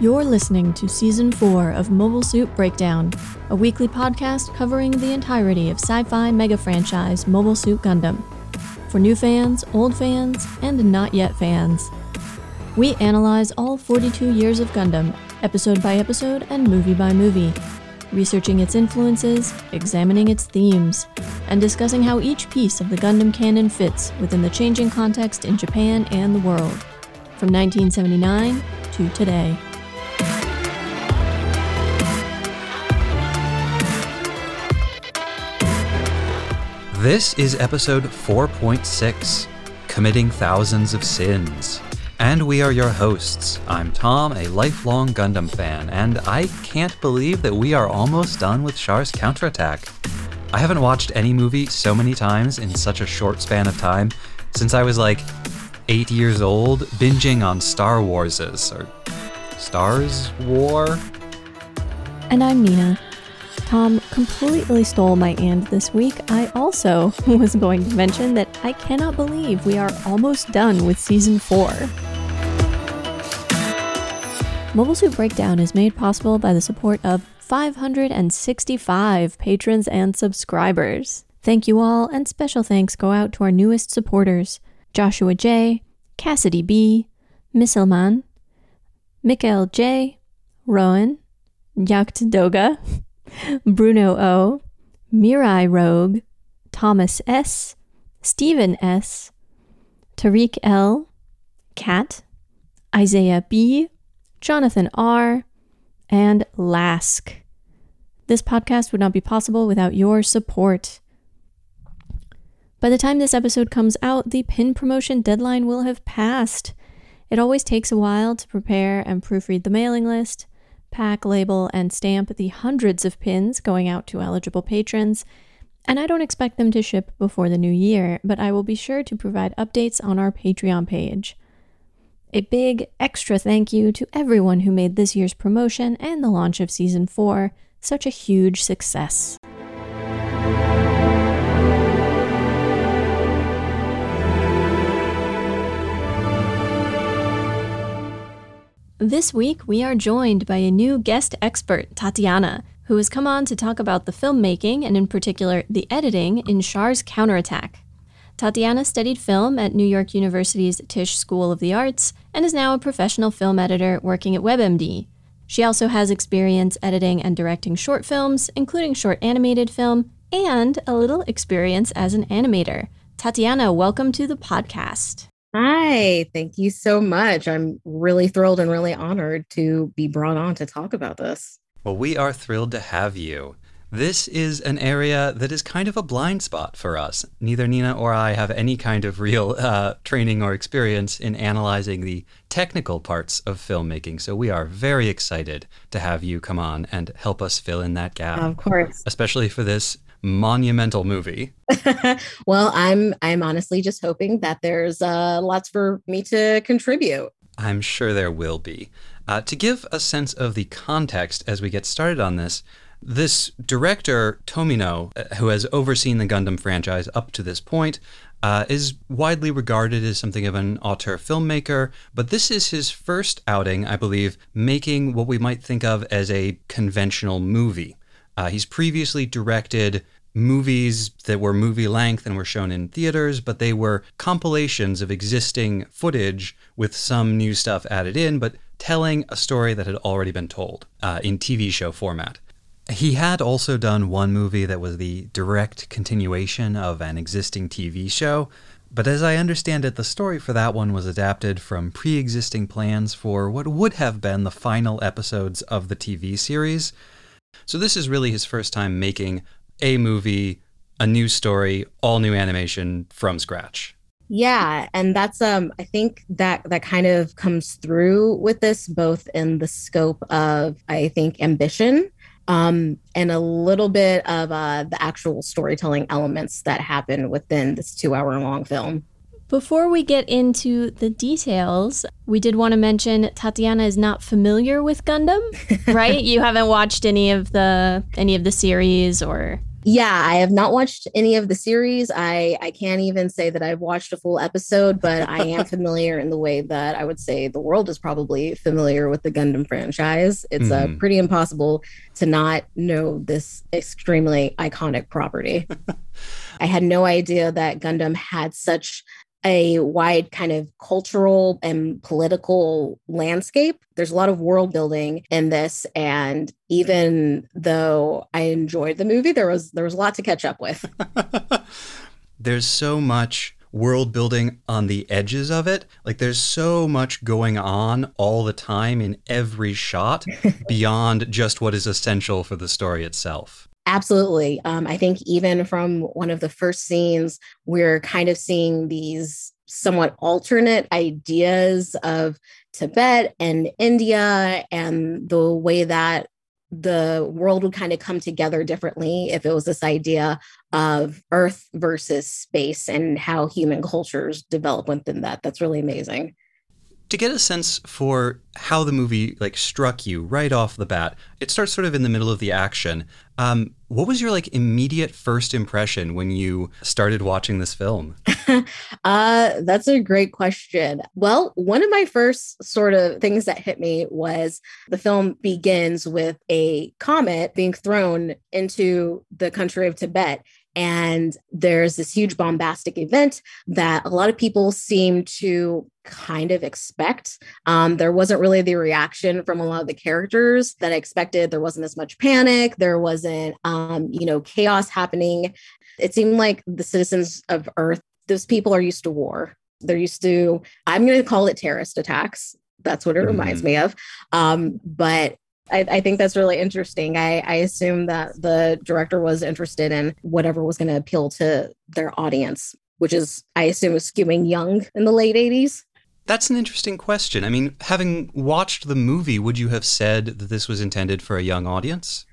You're listening to Season 4 of Mobile Suit Breakdown, a weekly podcast covering the entirety of sci fi mega franchise Mobile Suit Gundam. For new fans, old fans, and not yet fans. We analyze all 42 years of Gundam, episode by episode and movie by movie, researching its influences, examining its themes, and discussing how each piece of the Gundam canon fits within the changing context in Japan and the world, from 1979 to today. This is episode 4.6 Committing Thousands of Sins. And we are your hosts. I'm Tom, a lifelong Gundam fan, and I can't believe that we are almost done with Char's counterattack. I haven't watched any movie so many times in such a short span of time since I was like eight years old, binging on Star Warses, or Stars War? And I'm Nina. Tom completely stole my and this week. I also was going to mention that I cannot believe we are almost done with season 4. Mobile Suit Breakdown is made possible by the support of 565 patrons and subscribers. Thank you all, and special thanks go out to our newest supporters Joshua J., Cassidy B., Misselman, Mikael J., Rowan, Yakt Doga, Bruno O., Mirai Rogue, Thomas S., Stephen S., Tariq L., Kat, Isaiah B., Jonathan R., and Lask. This podcast would not be possible without your support. By the time this episode comes out, the pin promotion deadline will have passed. It always takes a while to prepare and proofread the mailing list, pack, label, and stamp the hundreds of pins going out to eligible patrons. And I don't expect them to ship before the new year, but I will be sure to provide updates on our Patreon page. A big extra thank you to everyone who made this year's promotion and the launch of Season 4 such a huge success. This week, we are joined by a new guest expert, Tatiana, who has come on to talk about the filmmaking and, in particular, the editing in Char's Counterattack. Tatiana studied film at New York University's Tisch School of the Arts and is now a professional film editor working at WebMD. She also has experience editing and directing short films, including short animated film, and a little experience as an animator. Tatiana, welcome to the podcast. Hi, thank you so much. I'm really thrilled and really honored to be brought on to talk about this. Well, we are thrilled to have you. This is an area that is kind of a blind spot for us. Neither Nina or I have any kind of real uh, training or experience in analyzing the technical parts of filmmaking. So we are very excited to have you come on and help us fill in that gap. Of course. Especially for this monumental movie. well, I'm I'm honestly just hoping that there's uh, lots for me to contribute. I'm sure there will be. Uh, to give a sense of the context as we get started on this, this director, Tomino, uh, who has overseen the Gundam franchise up to this point, uh, is widely regarded as something of an auteur filmmaker, but this is his first outing, I believe, making what we might think of as a conventional movie. Uh, he's previously directed movies that were movie length and were shown in theaters, but they were compilations of existing footage with some new stuff added in, but telling a story that had already been told uh, in TV show format. He had also done one movie that was the direct continuation of an existing TV show, but as I understand it, the story for that one was adapted from pre existing plans for what would have been the final episodes of the TV series. So, this is really his first time making a movie, a new story, all new animation from scratch. Yeah, and that's um I think that that kind of comes through with this both in the scope of I think ambition um and a little bit of uh the actual storytelling elements that happen within this 2-hour long film. Before we get into the details, we did want to mention Tatiana is not familiar with Gundam, right? you haven't watched any of the any of the series or Yeah, I have not watched any of the series. I I can't even say that I've watched a full episode, but I am familiar in the way that I would say the world is probably familiar with the Gundam franchise. It's mm. uh, hmm. pretty impossible to not know this extremely iconic property. I had no idea that Gundam had such a wide kind of cultural and political landscape. There's a lot of world building in this and even though I enjoyed the movie there was there was a lot to catch up with. there's so much world building on the edges of it. Like there's so much going on all the time in every shot beyond just what is essential for the story itself. Absolutely. Um, I think even from one of the first scenes, we're kind of seeing these somewhat alternate ideas of Tibet and India and the way that the world would kind of come together differently if it was this idea of earth versus space and how human cultures develop within that that's really amazing to get a sense for how the movie like struck you right off the bat it starts sort of in the middle of the action. Um, what was your like immediate first impression when you started watching this film? Uh, that's a great question. Well one of my first sort of things that hit me was the film begins with a comet being thrown into the country of tibet and there's this huge bombastic event that a lot of people seem to kind of expect. Um, there wasn't really the reaction from a lot of the characters that I expected. There wasn't as much panic. There wasn't, um, you know, chaos happening. It seemed like the citizens of Earth, those people are used to war. They're used to, I'm going to call it terrorist attacks. That's what it reminds mm-hmm. me of. Um, but I, I, think that's really interesting. I, I assume that the director was interested in whatever was going to appeal to their audience, which is, I assume, skewing young in the late 80s. That's an interesting question. I mean, having watched the movie, would you have said that this was intended for a young audience?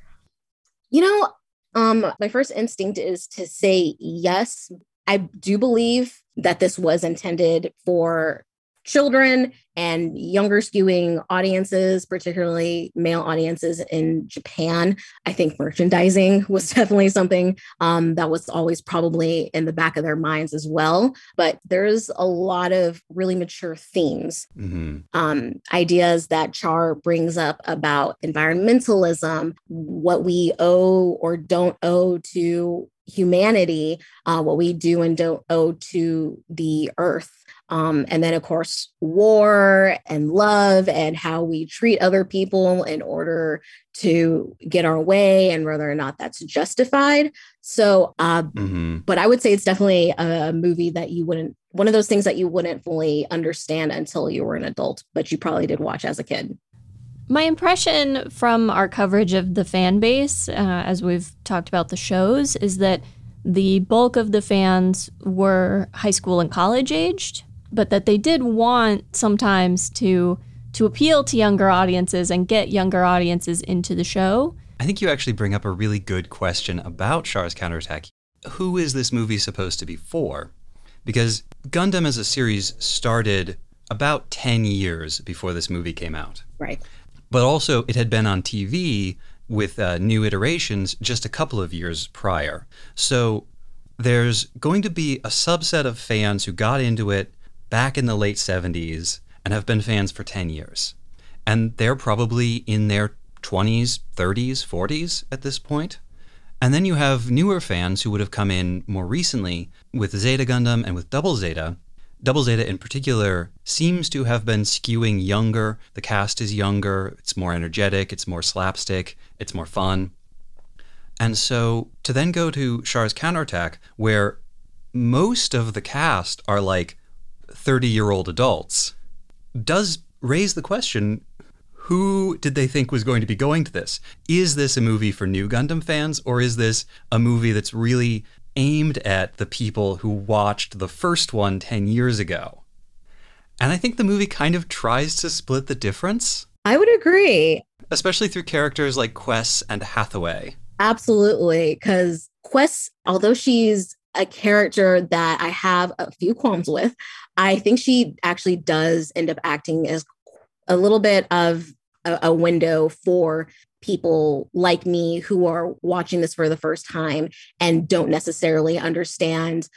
You know, um, my first instinct is to say yes. I do believe that this was intended for children and younger skewing audiences, particularly male audiences in Japan. I think merchandising was definitely something um, that was always probably in the back of their minds as well. But there's a lot of really mature themes, mm-hmm. um, ideas that Char brings up about environmentalism, what we owe or don't owe to humanity, uh, what we do and don't owe to the earth. Um, and then, of course, war and love and how we treat other people in order to get our way and whether or not that's justified. So, uh, mm-hmm. but I would say it's definitely a movie that you wouldn't, one of those things that you wouldn't fully understand until you were an adult, but you probably did watch as a kid. My impression from our coverage of the fan base, uh, as we've talked about the shows, is that the bulk of the fans were high school and college aged but that they did want sometimes to to appeal to younger audiences and get younger audiences into the show. I think you actually bring up a really good question about Char's counterattack. Who is this movie supposed to be for? Because Gundam as a series started about 10 years before this movie came out. Right. But also, it had been on TV with uh, new iterations just a couple of years prior. So there's going to be a subset of fans who got into it back in the late 70s and have been fans for 10 years. And they're probably in their 20s, 30s, 40s at this point. And then you have newer fans who would have come in more recently with Zeta Gundam and with Double Zeta. Double Zeta in particular seems to have been skewing younger. The cast is younger, it's more energetic, it's more slapstick, it's more fun. And so to then go to Char's counterattack, where most of the cast are like 30 year old adults does raise the question who did they think was going to be going to this? Is this a movie for new Gundam fans, or is this a movie that's really aimed at the people who watched the first one 10 years ago? And I think the movie kind of tries to split the difference. I would agree. Especially through characters like Quess and Hathaway. Absolutely. Because Quess, although she's a character that I have a few qualms with, I think she actually does end up acting as a little bit of a, a window for people like me who are watching this for the first time and don't necessarily understand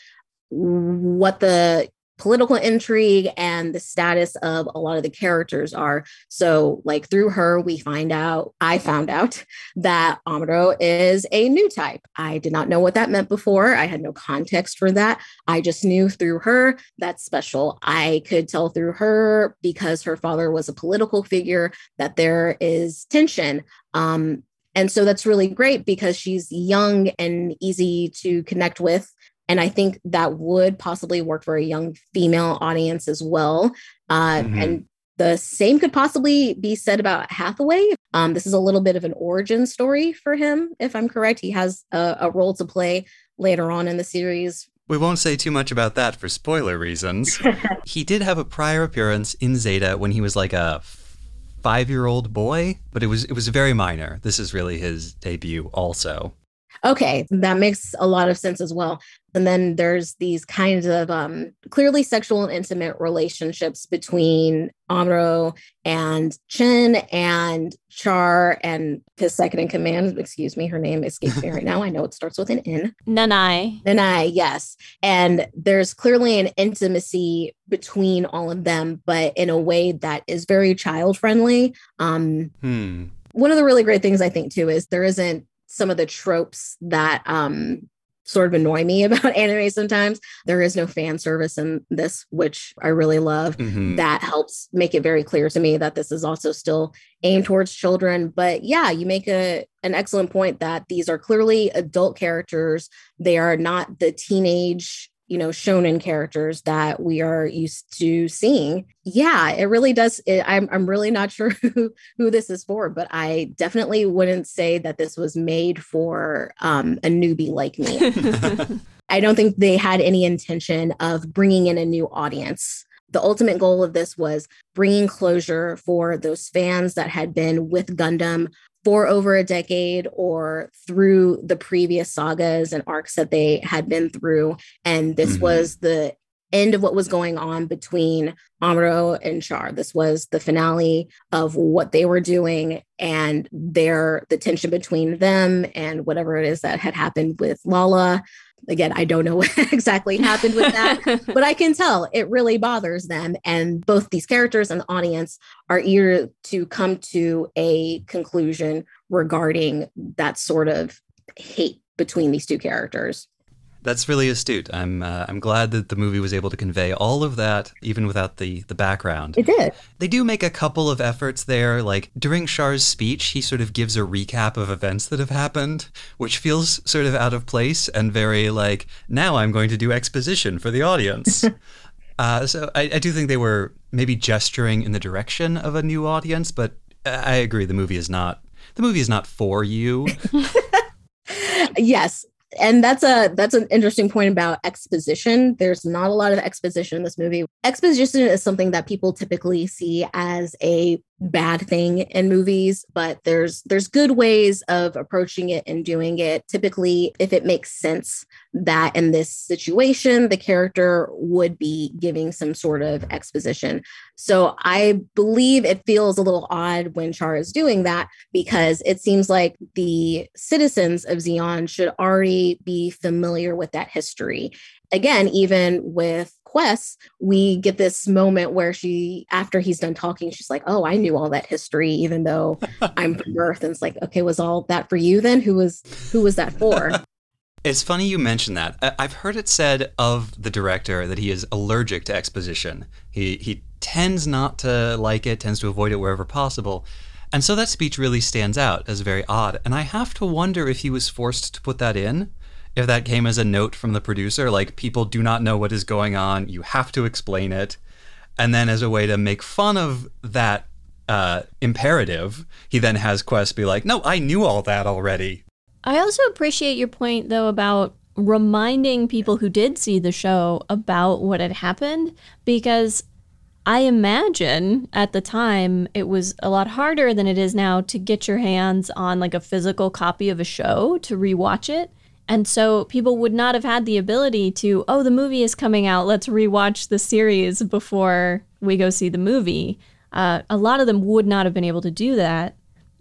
what the political intrigue and the status of a lot of the characters are. So, like through her, we find out, I found out that Amuro is a new type. I did not know what that meant before. I had no context for that. I just knew through her that's special. I could tell through her because her father was a political figure that there is tension. Um, and so that's really great because she's young and easy to connect with and I think that would possibly work for a young female audience as well. Uh, mm-hmm. And the same could possibly be said about Hathaway. Um, this is a little bit of an origin story for him, if I'm correct. He has a, a role to play later on in the series. We won't say too much about that for spoiler reasons. he did have a prior appearance in Zeta when he was like a five year old boy, but it was it was very minor. This is really his debut also. Okay, that makes a lot of sense as well. And then there's these kinds of um, clearly sexual and intimate relationships between Amuro and Chan and Char and his second in command. Excuse me, her name escapes me right now. I know it starts with an N. Nanai. Nanai, yes. And there's clearly an intimacy between all of them, but in a way that is very child friendly. Um, hmm. One of the really great things I think too is there isn't some of the tropes that um, sort of annoy me about anime sometimes. There is no fan service in this, which I really love. Mm-hmm. That helps make it very clear to me that this is also still aimed towards children. But yeah, you make a an excellent point that these are clearly adult characters. They are not the teenage you know shonen characters that we are used to seeing. Yeah it really does it, I'm, I'm really not sure who, who this is for but i definitely wouldn't say that this was made for um, a newbie like me. I don't think they had any intention of bringing in a new audience. The ultimate goal of this was bringing closure for those fans that had been with Gundam for over a decade or through the previous sagas and arcs that they had been through. And this mm-hmm. was the end of what was going on between Amuro and Char. This was the finale of what they were doing and their the tension between them and whatever it is that had happened with Lala again, I don't know what exactly happened with that, but I can tell it really bothers them. And both these characters and the audience are eager to come to a conclusion regarding that sort of hate between these two characters. That's really astute. I'm uh, I'm glad that the movie was able to convey all of that even without the the background. It did. They do make a couple of efforts there. Like during Char's speech, he sort of gives a recap of events that have happened, which feels sort of out of place and very like now I'm going to do exposition for the audience. uh, so I, I do think they were maybe gesturing in the direction of a new audience, but I agree the movie is not the movie is not for you. yes and that's a that's an interesting point about exposition. There's not a lot of exposition in this movie. Exposition is something that people typically see as a bad thing in movies but there's there's good ways of approaching it and doing it. Typically if it makes sense that in this situation the character would be giving some sort of exposition. So i believe it feels a little odd when char is doing that because it seems like the citizens of Zeon should already be familiar with that history again even with Quess, we get this moment where she, after he's done talking, she's like, "Oh, I knew all that history, even though I'm from Earth." And it's like, okay, was all that for you then? Who was who was that for? It's funny you mention that. I've heard it said of the director that he is allergic to exposition. He he tends not to like it, tends to avoid it wherever possible. And so that speech really stands out as very odd. And I have to wonder if he was forced to put that in if that came as a note from the producer, like people do not know what is going on, you have to explain it. And then as a way to make fun of that uh, imperative, he then has Quess be like, no, I knew all that already. I also appreciate your point, though, about reminding people who did see the show about what had happened because I imagine at the time it was a lot harder than it is now to get your hands on like a physical copy of a show to rewatch it. And so people would not have had the ability to, oh, the movie is coming out. Let's rewatch the series before we go see the movie. Uh, a lot of them would not have been able to do that.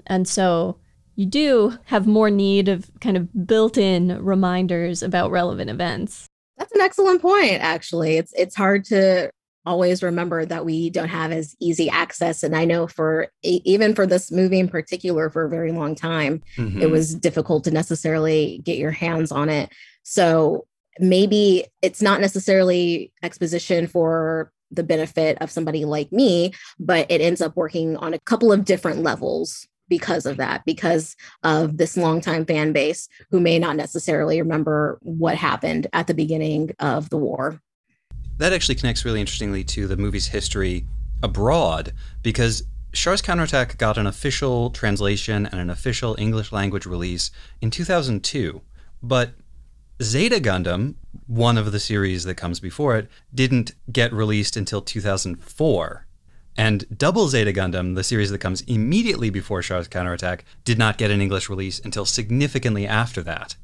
And so you do have more need of kind of built-in reminders about relevant events. That's an excellent point actually. It's it's hard to always remember that we don't have as easy access. And i know for even for this movie in particular for a very long time mm-hmm. it was difficult to necessarily get your hands on it. So maybe it's not necessarily exposition for the benefit of somebody like me but it ends up working on a couple of different levels because of that because of this longtime fan base who may not necessarily remember what happened at the beginning of the war that actually connects really interestingly to the movie's history abroad because Char's Counterattack got an official translation and an official English language release in 2002. But Zeta Gundam, one of the series that comes before it, didn't get released until 2004. And Double Zeta Gundam, the series that comes immediately before Char's Counterattack, did not get an English release until significantly after that.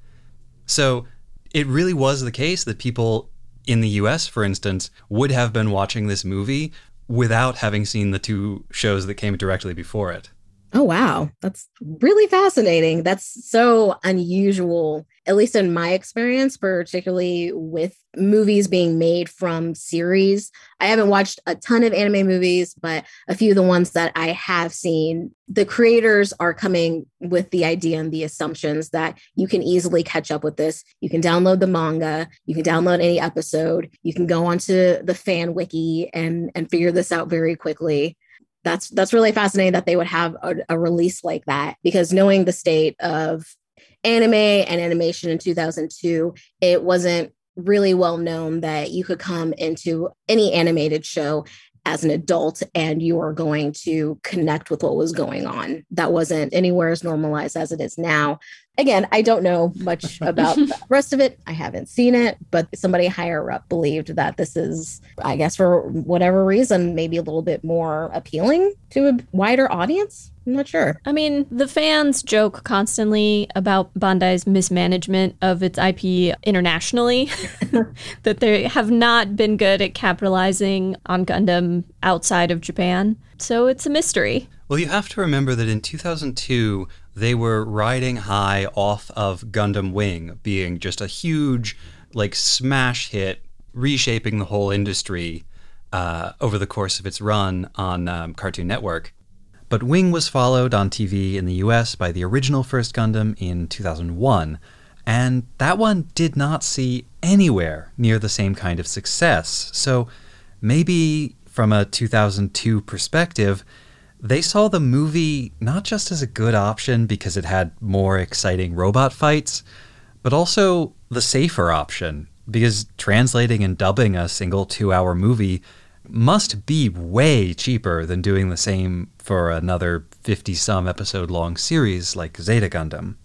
So it really was the case that people in the US, for instance, would have been watching this movie without having seen the two shows that came directly before it. Oh, wow. That's really fascinating. That's so unusual, at least in my experience, particularly with movies being made from series. I haven't watched a ton of anime movies, but a few of the ones that I have seen, the creators are coming with the idea and the assumptions that you can easily catch up with this. You can download the manga, you can download any episode, you can go onto the fan wiki and, and figure this out very quickly that's that's really fascinating that they would have a, a release like that because knowing the state of anime and animation in 2002 it wasn't really well known that you could come into any animated show as an adult and you are going to connect with what was going on. That wasn't anywhere as normalized as it is now. Again, I don't know much about the rest of it. I haven't seen it, but somebody higher up believed that this is, I guess, for whatever reason, maybe a little bit more appealing to a wider audience. I'm not sure. I mean, the fans joke constantly about Bandai's mismanagement of its IP internationally, that they have not been good at capitalizing on Gundam outside of Japan. So it's a mystery. Well, you have to remember that in 2002, they were riding high off of Gundam Wing being just a huge, like, smash hit, reshaping the whole industry uh, over the course of its run on um, Cartoon Network. But Wing was followed on TV in the US by the original First Gundam in 2001, and that one did not see anywhere near the same kind of success. So maybe from a 2002 perspective, they saw the movie not just as a good option because it had more exciting robot fights, but also the safer option because translating and dubbing a single two hour movie must be way cheaper than doing the same for another 50 some episode long series like Zeta Gundam.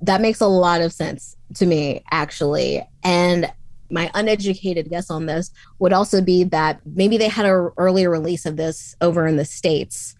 That makes a lot of sense to me, actually. And my uneducated guess on this would also be that maybe they had an earlier release of this over in the States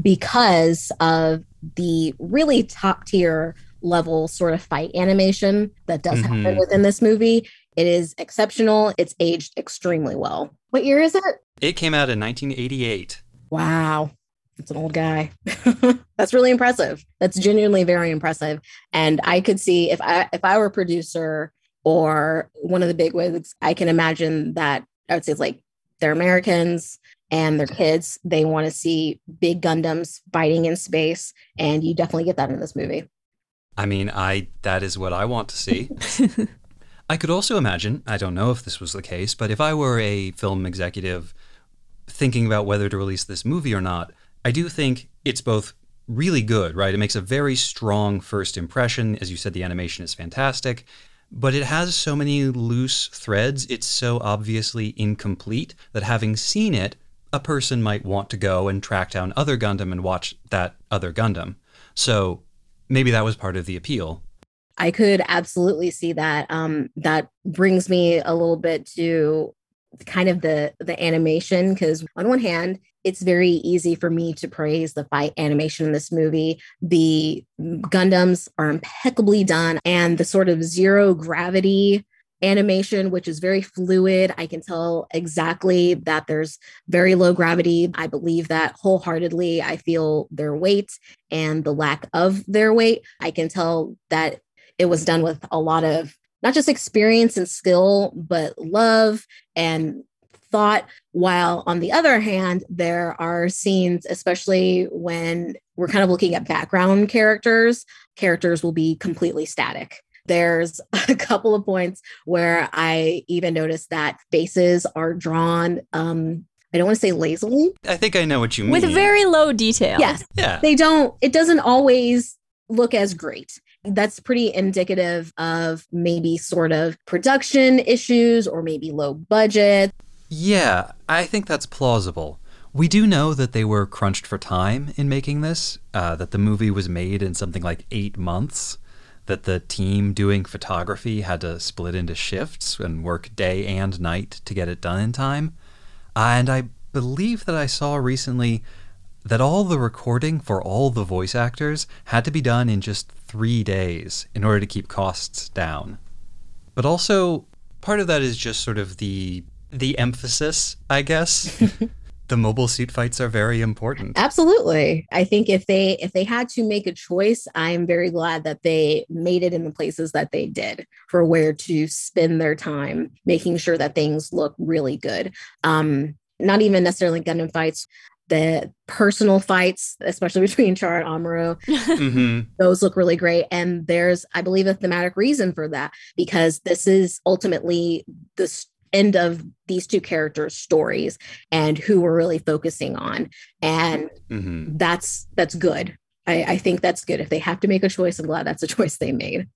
because of the really top tier level sort of fight animation that does mm-hmm. happen within this movie. It is exceptional. It's aged extremely well. What year is it? It came out in 1988. Wow. That's an old guy. That's really impressive. That's genuinely very impressive. And I could see if I if I were a producer or one of the big wigs, I can imagine that I would say it's like they're Americans and their kids. They want to see big Gundams fighting in space. And you definitely get that in this movie. I mean, I that is what I want to see. I could also imagine, I don't know if this was the case, but if I were a film executive thinking about whether to release this movie or not, I do think it's both really good, right? It makes a very strong first impression. As you said, the animation is fantastic, but it has so many loose threads. It's so obviously incomplete that having seen it, a person might want to go and track down other Gundam and watch that other Gundam. So maybe that was part of the appeal. I could absolutely see that. Um, that brings me a little bit to kind of the the animation because on one hand it's very easy for me to praise the fight animation in this movie the gundams are impeccably done and the sort of zero gravity animation, which is very fluid. I can tell exactly that there's very low gravity. I believe that wholeheartedly. I feel their weight and the lack of their weight. I can tell that it was done with a lot of not just experience and skill, but love and thought. While on the other hand, there are scenes, especially when we're kind of looking at background characters, characters will be completely static. There's a couple of points where I even noticed that faces are drawn. Um, I don't want to say lazily. I think I know what you mean. With very low detail. Yes. yeah. They don't, it doesn't always look as great. That's pretty indicative of maybe sort of production issues or maybe low budget. Yeah, I think that's plausible. We do know that they were crunched for time in making this, uh, that the movie was made in something like eight months, that the team doing photography had to split into shifts and work day and night to get it done in time. And I believe that I saw recently that all the recording for all the voice actors had to be done in just three days in order to keep costs down. But also, part of that is just sort of the the emphasis, I guess. the mobile suit fights are very important. Absolutely. I think if they if they had to make a choice, I'm very glad that they made it in the places that they did for where to spend their time making sure that things look really good. Um not even necessarily Gundam fights, the personal fights, especially between Char and Amuro, hmm those look really great. And there's, I believe, a thematic reason for that because this is ultimately the s- end of these two characters' stories and who we're really focusing on. And hmm that's that's good. I, I think that's good. If they have to make a choice, I'm glad that's a choice they made.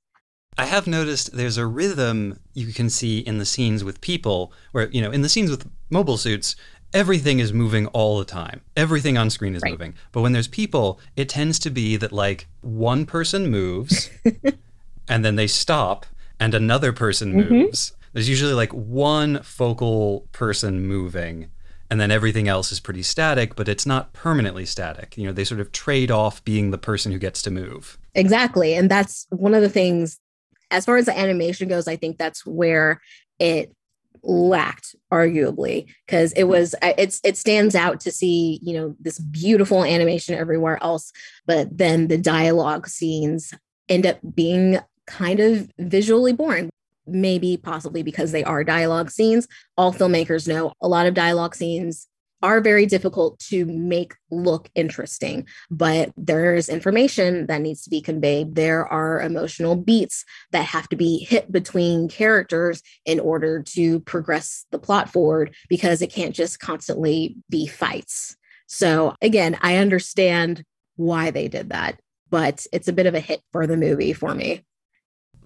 I have noticed there's a rhythm you can see in the scenes with people where, you know, in the scenes with mobile suits, everything is moving all the time. Everything on screen is Right. moving. But when there's people, it tends to be that like one person moves and then they stop and another person Mhm. moves. There's usually like one focal person moving and then everything else is pretty static, but it's not permanently static. You know, they sort of trade off being the person who gets to move. Exactly. And that's one of the things, as far as the animation goes, I think that's where it lacked arguably because it was it's it stands out to see you know this beautiful animation everywhere else but then the dialogue scenes end up being kind of visually boring maybe possibly because they are dialogue scenes all filmmakers know a lot of dialogue scenes are very difficult to make look interesting but there's information that needs to be conveyed there are emotional beats that have to be hit between characters in order to progress the plot forward because it can't just constantly be fights. So, again, I understand why they did that, but it's a bit of a hit for the movie for me.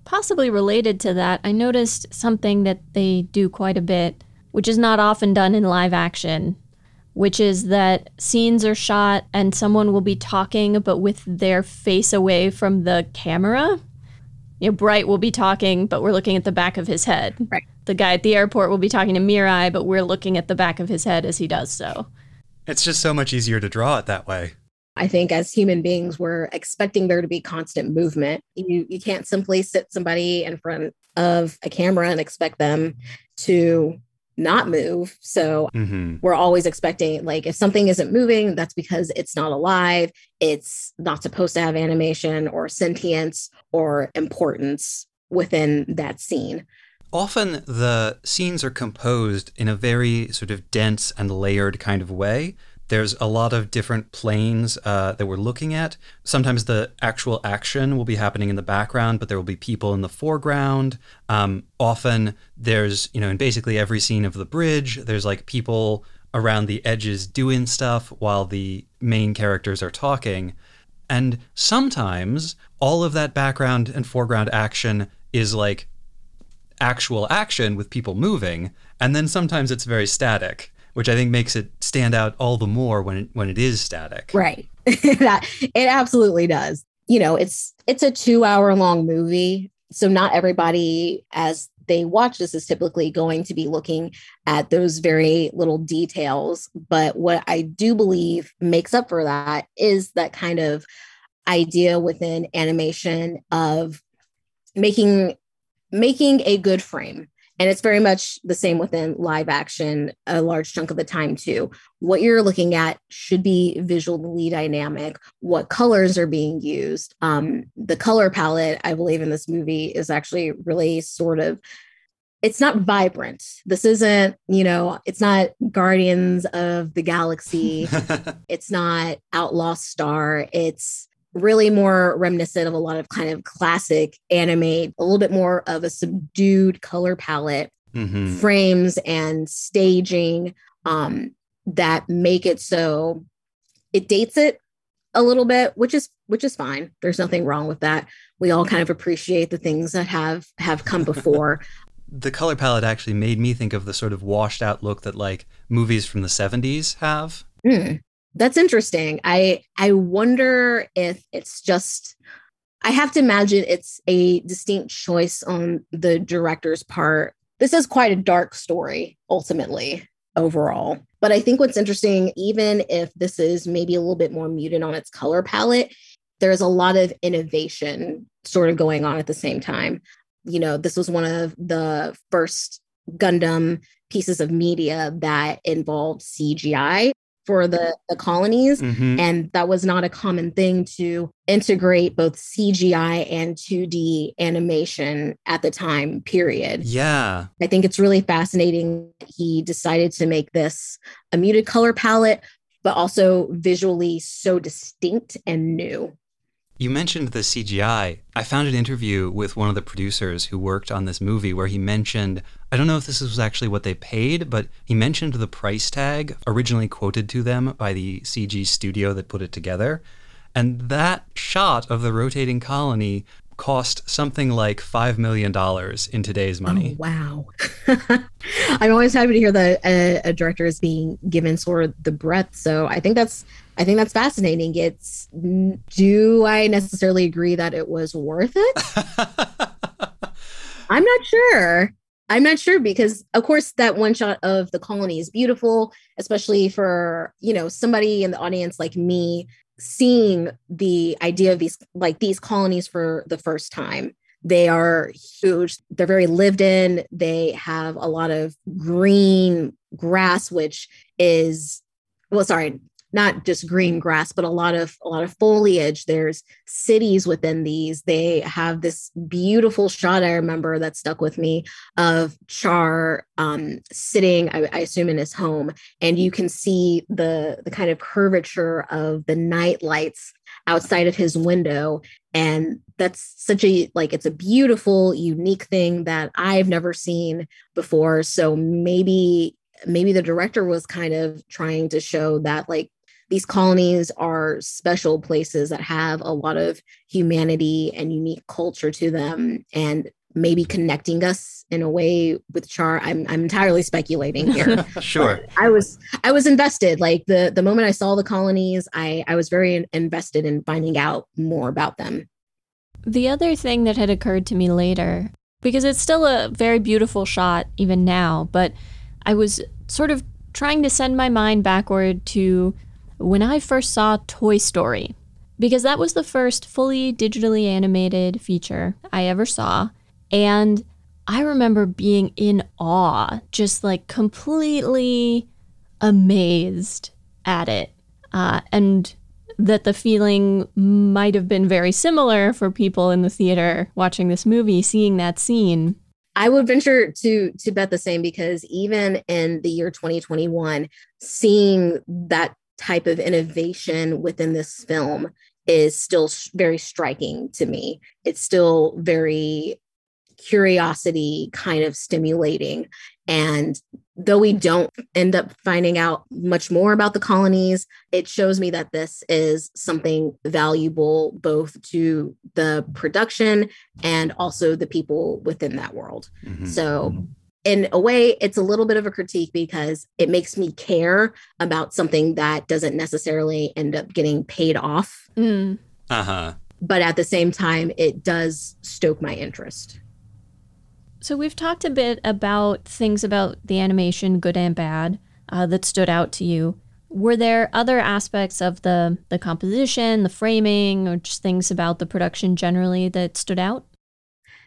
Possibly related to that, I noticed something that they do quite a bit, which is not often done in live action, which is that scenes are shot and someone will be talking but with their face away from the camera. You know, Bright will be talking, but we're looking at the back of his head. Right. The guy at the airport will be talking to Mirai, but we're looking at the back of his head as he does so. It's just so much easier to draw it that way. I think as human beings, we're expecting there to be constant movement. You you can't simply sit somebody in front of a camera and expect them to not move. So hmm we're always expecting like if something isn't moving that's because it's not alive it's not supposed to have animation or sentience or importance within that scene Often the scenes are composed in a very sort of dense and layered kind of way. There's a lot of different planes uh, that we're looking at. Sometimes the actual action will be happening in the background, but there will be people in the foreground. Um, often there's, you know, in basically every scene of the bridge, there's like people around the edges doing stuff while the main characters are talking. And sometimes all of that background and foreground action is like actual action with people moving, and then sometimes it's very static, which I think makes it stand out all the more when it, when it is static. right. That it absolutely does. You know it's it's a two hour long movie so not everybody as they watch this is typically going to be looking at those very little details. But what i do believe makes up for that is that kind of idea within animation of making making a good frame And it's very much the same within live action, a large chunk of the time, too. What you're looking at should be visually dynamic, what colors are being used. Um, the color palette, I believe, in this movie is actually really sort of it's not vibrant. This isn't, you know, it's not Guardians of the Galaxy. it's not Outlaw Star. It's really more reminiscent of a lot of kind of classic anime, a little bit more of a subdued color palette, mm-hmm. frames and staging um, that make it so it dates it a little bit, which is which is fine. There's nothing wrong with that. We all kind of appreciate the things that have have come before. the color palette actually made me think of the sort of washed out look that like movies from the 70s have. Mm, that's interesting. I I wonder if it's just I have to imagine it's a distinct choice on the director's part. This is quite a dark story ultimately overall. But I think what's interesting even if this is maybe a little bit more muted on its color palette, there's a lot of innovation sort of going on at the same time you know, this was one of the first Gundam pieces of media that involved CGI for the, the colonies. Mm-hmm. And that was not a common thing to integrate both CGI and 2D animation at the time, period. Yeah. I think it's really fascinating. He decided to make this a muted color palette, but also visually so distinct and new. You mentioned the CGI. I found an interview with one of the producers who worked on this movie where he mentioned I don't know if this was actually what they paid, but he mentioned the price tag originally quoted to them by the CG studio that put it together. And that shot of the rotating colony cost something like $5 million in today's oh, money. Oh, wow. I'm always happy to hear that a, a, director is being given sort of the breadth. So I think that's I think that's fascinating. It's do I necessarily agree that it was worth it? I'm not sure. I'm not sure because of course that one shot of the colony is beautiful, especially for, you know, somebody in the audience like me seeing the idea of these like these colonies for the first time they are huge they're very lived in they have a lot of green grass which is well sorry not just green grass but a lot of a lot of foliage. There's cities within these. They have this beautiful shot i remember that stuck with me of char um, sitting I, I, assume in his home. And you can see the the kind of curvature of the night lights outside of his window. And that's such a like it's a beautiful unique thing that i've never seen before. So maybe maybe the director was kind of trying to show that like these colonies are special places that have a lot of humanity and unique culture to them and maybe connecting us in a way with char. I'm i'm entirely speculating here. Sure. I was i was invested. Like the the moment i saw the colonies i i was very invested in finding out more about them. The other thing that had occurred to me later because it's still a very beautiful shot even now but i was sort of trying to send my mind backward to when I first saw Toy Story, because that was the first fully digitally animated feature I ever saw. And I remember being in awe, just like completely amazed at it. Uh, and that the feeling might have been very similar for people in the theater watching this movie, seeing that scene. I would venture to to bet the same because even in the year 2021, seeing that type of innovation within this film is still very striking to me. It's still very curiosity kind of stimulating. And though we don't end up finding out much more about the colonies, it shows me that this is something valuable both to the production and also the people within that world. Mm-hmm. So mm-hmm in a way, it's a little bit of a critique because it makes me care about something that doesn't necessarily end up getting paid off. Mm. Uh huh. But at the same time, it does stoke my interest. So, we've talked a bit about things about the animation, good and bad, uh, that stood out to you. Were there other aspects of the, the composition, the framing, or just things about the production generally that stood out?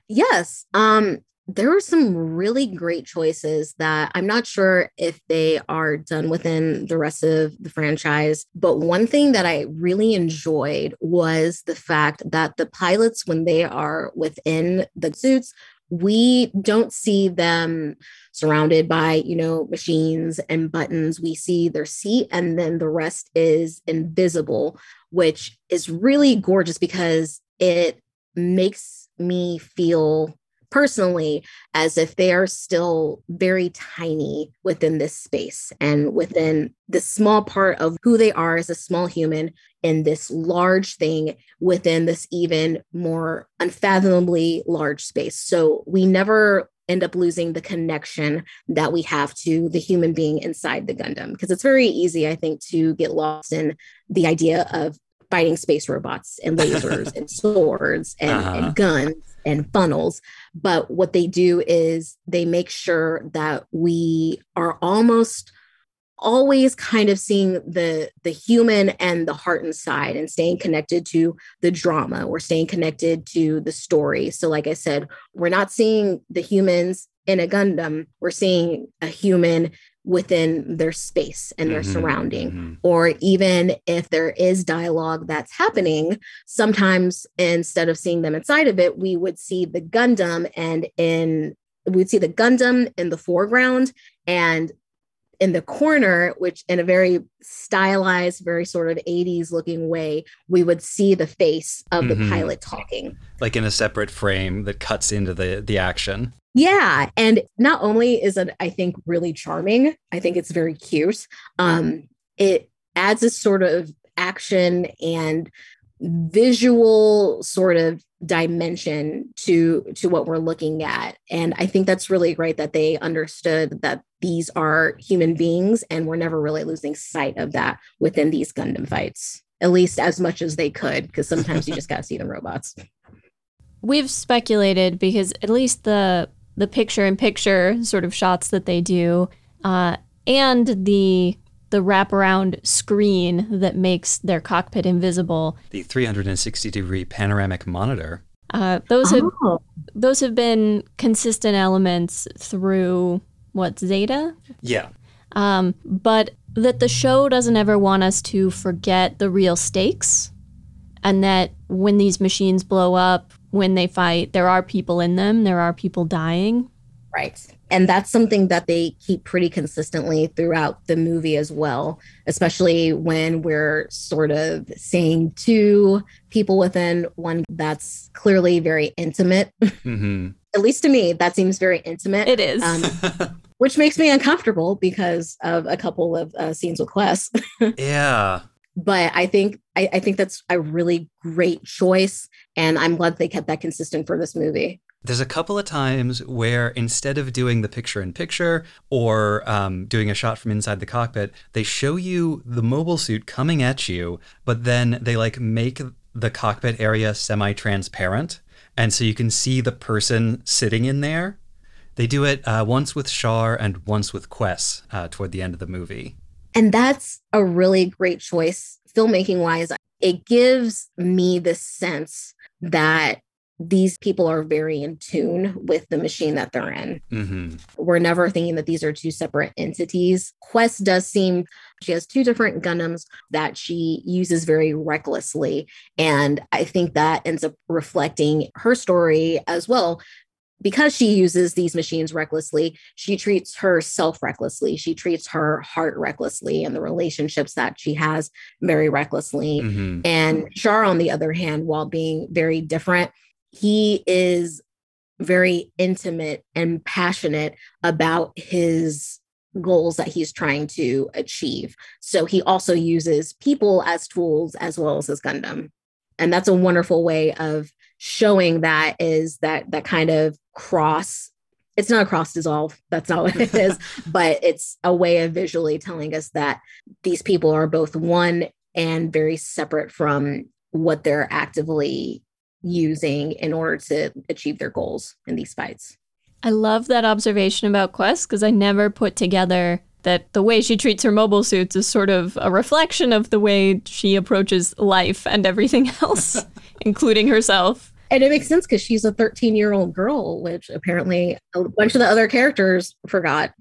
Yes. Um, there were some really great choices that I'm not sure if they are done within the rest of the franchise. But one thing that I really enjoyed was the fact that the pilots, when they are within the suits, we don't see them surrounded by you know machines and buttons we see their seat and then the rest is invisible which is really gorgeous because it makes me feel personally as if they are still very tiny within this space and within this small part of who they are as a small human in this large thing within this even more unfathomably large space. So we never end up losing the connection that we have to the human being inside the Gundam because it's very easy I think to get lost in the idea of fighting space robots and lasers and swords and, uh-huh. and guns and funnels. But what they do is they make sure that we are almost always kind of seeing the the human and the heart inside and staying connected to the drama or staying connected to the story so like i said we're not seeing the humans in a gundam we're seeing a human within their space and their mm-hmm, surrounding mm-hmm. or even if there is dialogue that's happening sometimes instead of seeing them inside of it we would see the gundam and in we'd see the gundam in the foreground and in the corner, which in a very stylized, very sort of 80s looking way, we would see the face of mm-hmm. the pilot talking. Like in a separate frame that cuts into the the action. Yeah. And not only is it, I think, really charming, I think it's very cute. Um, it adds a sort of action and visual sort of dimension to to what we're looking at and i think that's really great that they understood that these are human beings and we're never really losing sight of that within these gundam fights at least as much as they could because sometimes you just got to see the robots we've speculated because at least the the picture in picture sort of shots that they do uh, and the the wraparound screen that makes their cockpit invisible. The 360 degree panoramic monitor. Uh, those have oh. those have been consistent elements through what Zeta. Yeah. Um, but that the show doesn't ever want us to forget the real stakes, and that when these machines blow up, when they fight, there are people in them, there are people dying. Right. And that's something that they keep pretty consistently throughout the movie as well, especially when we're sort of seeing two people within one that's clearly very intimate. Mm-hmm. At least to me, that seems very intimate. It is. Um, which makes me uncomfortable because of a couple of uh, scenes with Quess. yeah but I think I, I, think that's a really great choice, and I'm glad they kept that consistent for this movie. There's a couple of times where instead of doing the picture in picture or um, doing a shot from inside the cockpit, they show you the mobile suit coming at you, but then they like make the cockpit area semi transparent. And so you can see the person sitting in there. They do it uh, once with Char and once with Quess uh, toward the end of the movie. And that's a really great choice, filmmaking wise. It gives me the sense that these people are very in tune with the machine that they're in. Mm-hmm. We're never thinking that these are two separate entities. Quess does seem she has two different Gundams that she uses very recklessly. And I think that ends up reflecting her story as well. Because she uses these machines recklessly, she treats herself recklessly. She treats her heart recklessly and the relationships that she has very recklessly. Mm-hmm. And Char, on the other hand, while being very different, he is very intimate and passionate about his goals that he's trying to achieve. So he also uses people as tools as well as his Gundam. And that's a wonderful way of showing that is that that kind of cross it's not a cross dissolve that's not what it is but it's a way of visually telling us that these people are both one and very separate from what they're actively using in order to achieve their goals in these fights. I love that observation about Quess because I never put together that the way she treats her mobile suits is sort of a reflection of the way she approaches life and everything else, including herself. And it makes sense because she's a 13 year old girl, which apparently a bunch of the other characters forgot.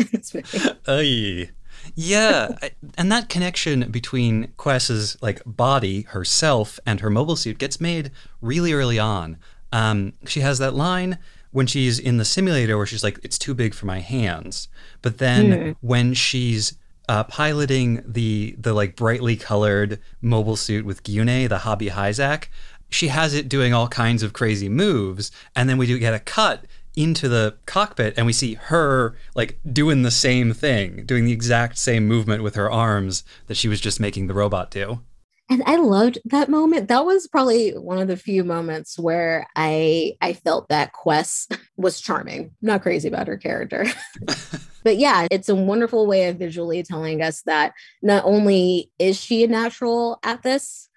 Aye. Yeah, and that connection between Quess's like body, herself, and her mobile suit gets made really early on. Um, she has that line when she's in the simulator where she's like, "It's too big for my hands," but then mm. when she's uh, piloting the the like brightly colored mobile suit with Gyunei, the hobby Hizack, she has it doing all kinds of crazy moves, and then we do get a cut into the cockpit and we see her like doing the same thing, doing the exact same movement with her arms that she was just making the robot do. And I loved that moment. That was probably one of the few moments where I I felt that Quess was charming. Not crazy about her character. but yeah, it's a wonderful way of visually telling us that not only is she a natural at this,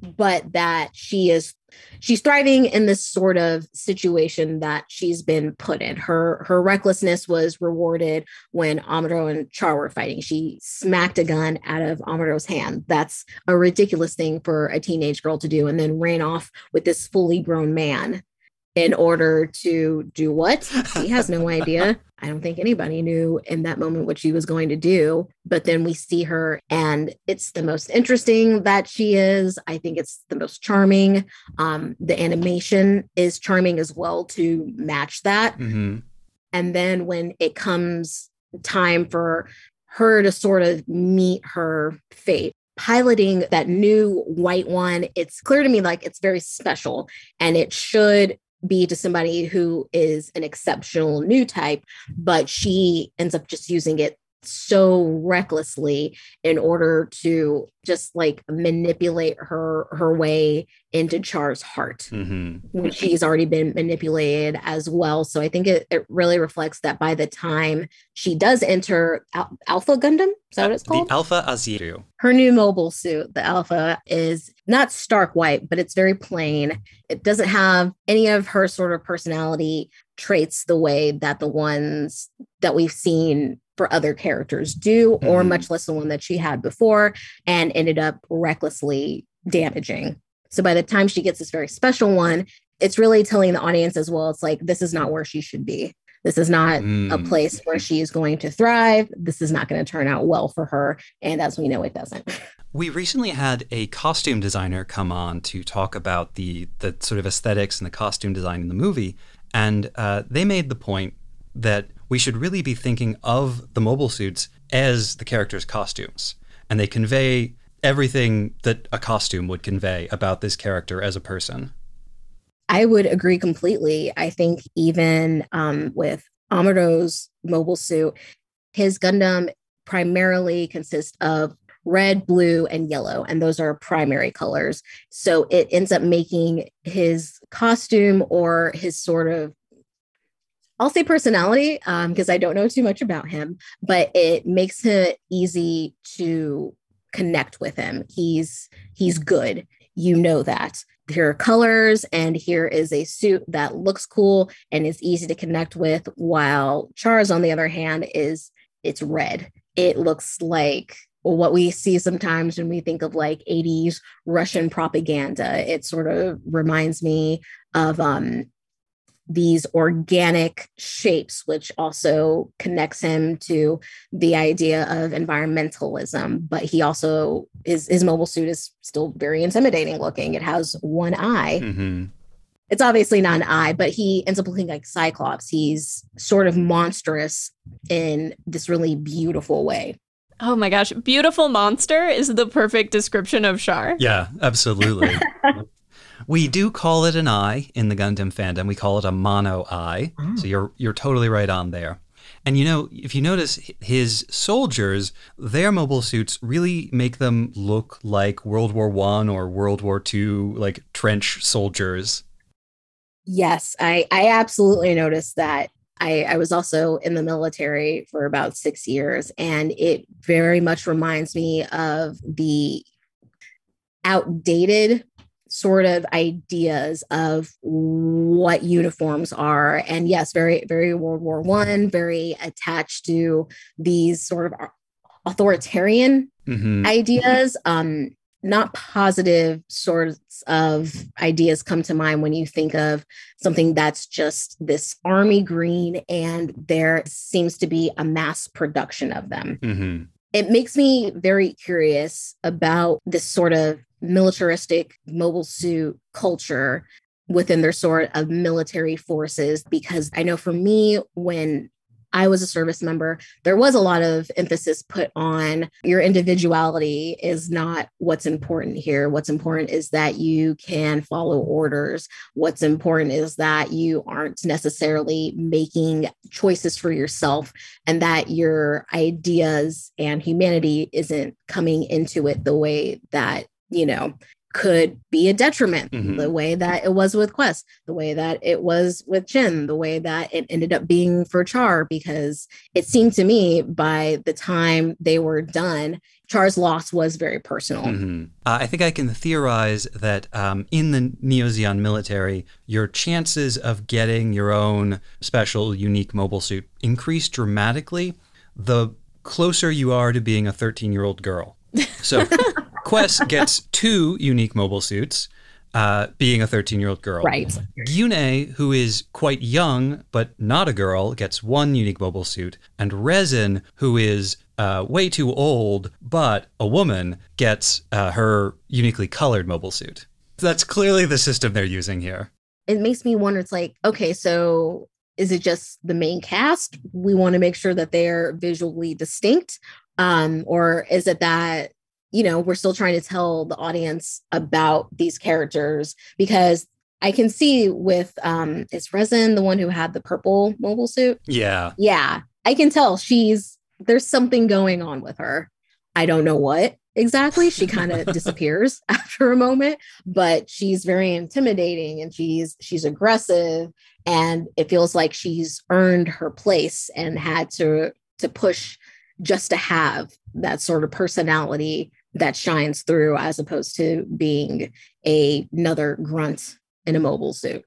but that she is she's thriving in this sort of situation that she's been put in. Her her recklessness was rewarded when Amuro and Char were fighting. She smacked a gun out of Amuro's hand. That's a ridiculous thing for a teenage girl to do, and then ran off with this fully grown man in order to do what? He has no idea. I don't think anybody knew in that moment what she was going to do. But then we see her, and it's the most interesting that she is. I think it's the most charming. Um, the animation is charming as well to match that. Mm-hmm. And then when it comes time for her to sort of meet her fate, piloting that new white one, it's clear to me like it's very special and it should be to somebody who is an exceptional new type, but she ends up just using it so recklessly in order to just like manipulate her her way into Char's heart mm-hmm. when she's already been manipulated as well. So I think it, it really reflects that by the time she does enter Al- Alpha Gundam, is that what it's called? The Alpha Azieru. Her new mobile suit, the Alpha, is not stark white, but it's very plain. It doesn't have any of her sort of personality traits the way that the ones that we've seen for other characters do, mm-hmm. or much less the one that she had before and ended up recklessly damaging. So by the time she gets this very special one, it's really telling the audience as well. It's like, this is not where she should be. This is not mm. a place where she is going to thrive. This is not going to turn out well for her. And as we know, it doesn't. We recently had a costume designer come on to talk about the the sort of aesthetics and the costume design in the movie, and uh, they made the point that we should really be thinking of the mobile suits as the characters' costumes. And they convey everything that a costume would convey about this character as a person. I would agree completely. I think even um, with Amuro's mobile suit, his Gundam primarily consists of red, blue, and yellow, and those are primary colors. So it ends up making his costume or his sort of I'll say personality because um, I don't know too much about him, but it makes it easy to connect with him. He's he's good. You know that. Here are colors, and here is a suit that looks cool and is easy to connect with. While Char's, on the other hand, is it's red. It looks like what we see sometimes when we think of like 80s Russian propaganda. It sort of reminds me of um, these organic shapes, which also connects him to the idea of environmentalism. But he also his his mobile suit is still very intimidating looking. It has one eye. Mm-hmm. It's obviously not an eye, but he ends up looking like Cyclops. He's sort of monstrous in this really beautiful way. Oh my gosh, beautiful monster is the perfect description of Char. Yeah, absolutely. We do call it an eye in the Gundam fandom. We call it a mono eye. Mm. So you're you're totally right on there. And you know, if you notice his soldiers, their mobile suits really make them look like World War One or World War Two, like trench soldiers. Yes, I I absolutely noticed that. I, I was also in the military for about six years, and it very much reminds me of the outdated sort of ideas of what uniforms are and yes very very world war one very attached to these sort of authoritarian mm-hmm. ideas um not positive sorts of ideas come to mind when you think of something that's just this army green and there seems to be a mass production of them. Mm-hmm. It makes me very curious about this sort of militaristic mobile suit culture within their sort of military forces because I know for me when I was a service member, there was a lot of emphasis put on your individuality is not what's important here. What's important is that you can follow orders. What's important is that you aren't necessarily making choices for yourself and that your ideas and humanity isn't coming into it the way that, you know, could be a detriment Mhm. the way that it was with Quess, the way that it was with Chan, the way that it ended up being for Char, because it seemed to me by the time they were done, Char's loss was very personal. Mhm. Uh, I think I can theorize that um, in the Neo Zeon military, your chances of getting your own special, unique mobile suit increase dramatically the closer you are to being a 13 year old girl. So Quess gets two unique mobile suits, uh, being a 13 year old girl. Right. Gyunei, who is quite young but not a girl, gets one unique mobile suit, and Rezin, who is uh, way too old but a woman, gets uh, her uniquely colored mobile suit. That's clearly the system they're using here. It makes me wonder it's like, okay, so is it just the main cast? We want to make sure that they're visually distinct. Um, or is it that you know we're still trying to tell the audience about these characters because I can see with um is Rezin the one who had the purple mobile suit? Yeah. Yeah, I can tell she's there's something going on with her. I don't know what exactly. She kind of disappears after a moment, but she's very intimidating and she's she's aggressive and it feels like she's earned her place and had to to push just to have that sort of personality that shines through as opposed to being a, another grunt in a mobile suit.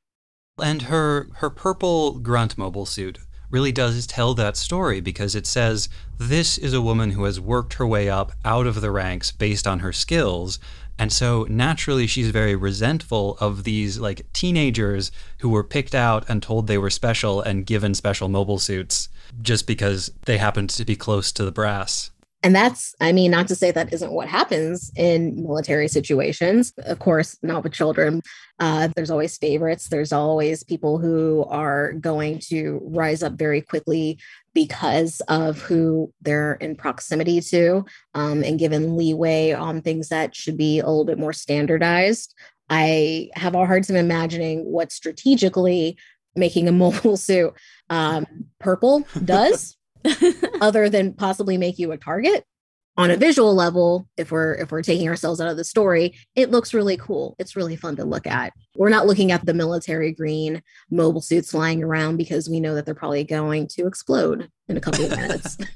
And her her purple grunt mobile suit really does tell that story because it says this is a woman who has worked her way up out of the ranks based on her skills. And so naturally she's very resentful of these like teenagers who were picked out and told they were special and given special mobile suits just because they happened to be close to the brass. And that's, I mean, not to say that isn't what happens in military situations. Of course, not with children. Uh, there's always favorites. There's always people who are going to rise up very quickly because of who they're in proximity to um, and given leeway on things that should be a little bit more standardized. I have a hard time imagining what strategically making a mobile suit um, purple does other than possibly make you a target on a visual level if we're if we're taking ourselves out of the story it looks really cool it's really fun to look at we're not looking at the military green mobile suits flying around because we know that they're probably going to explode in a couple of minutes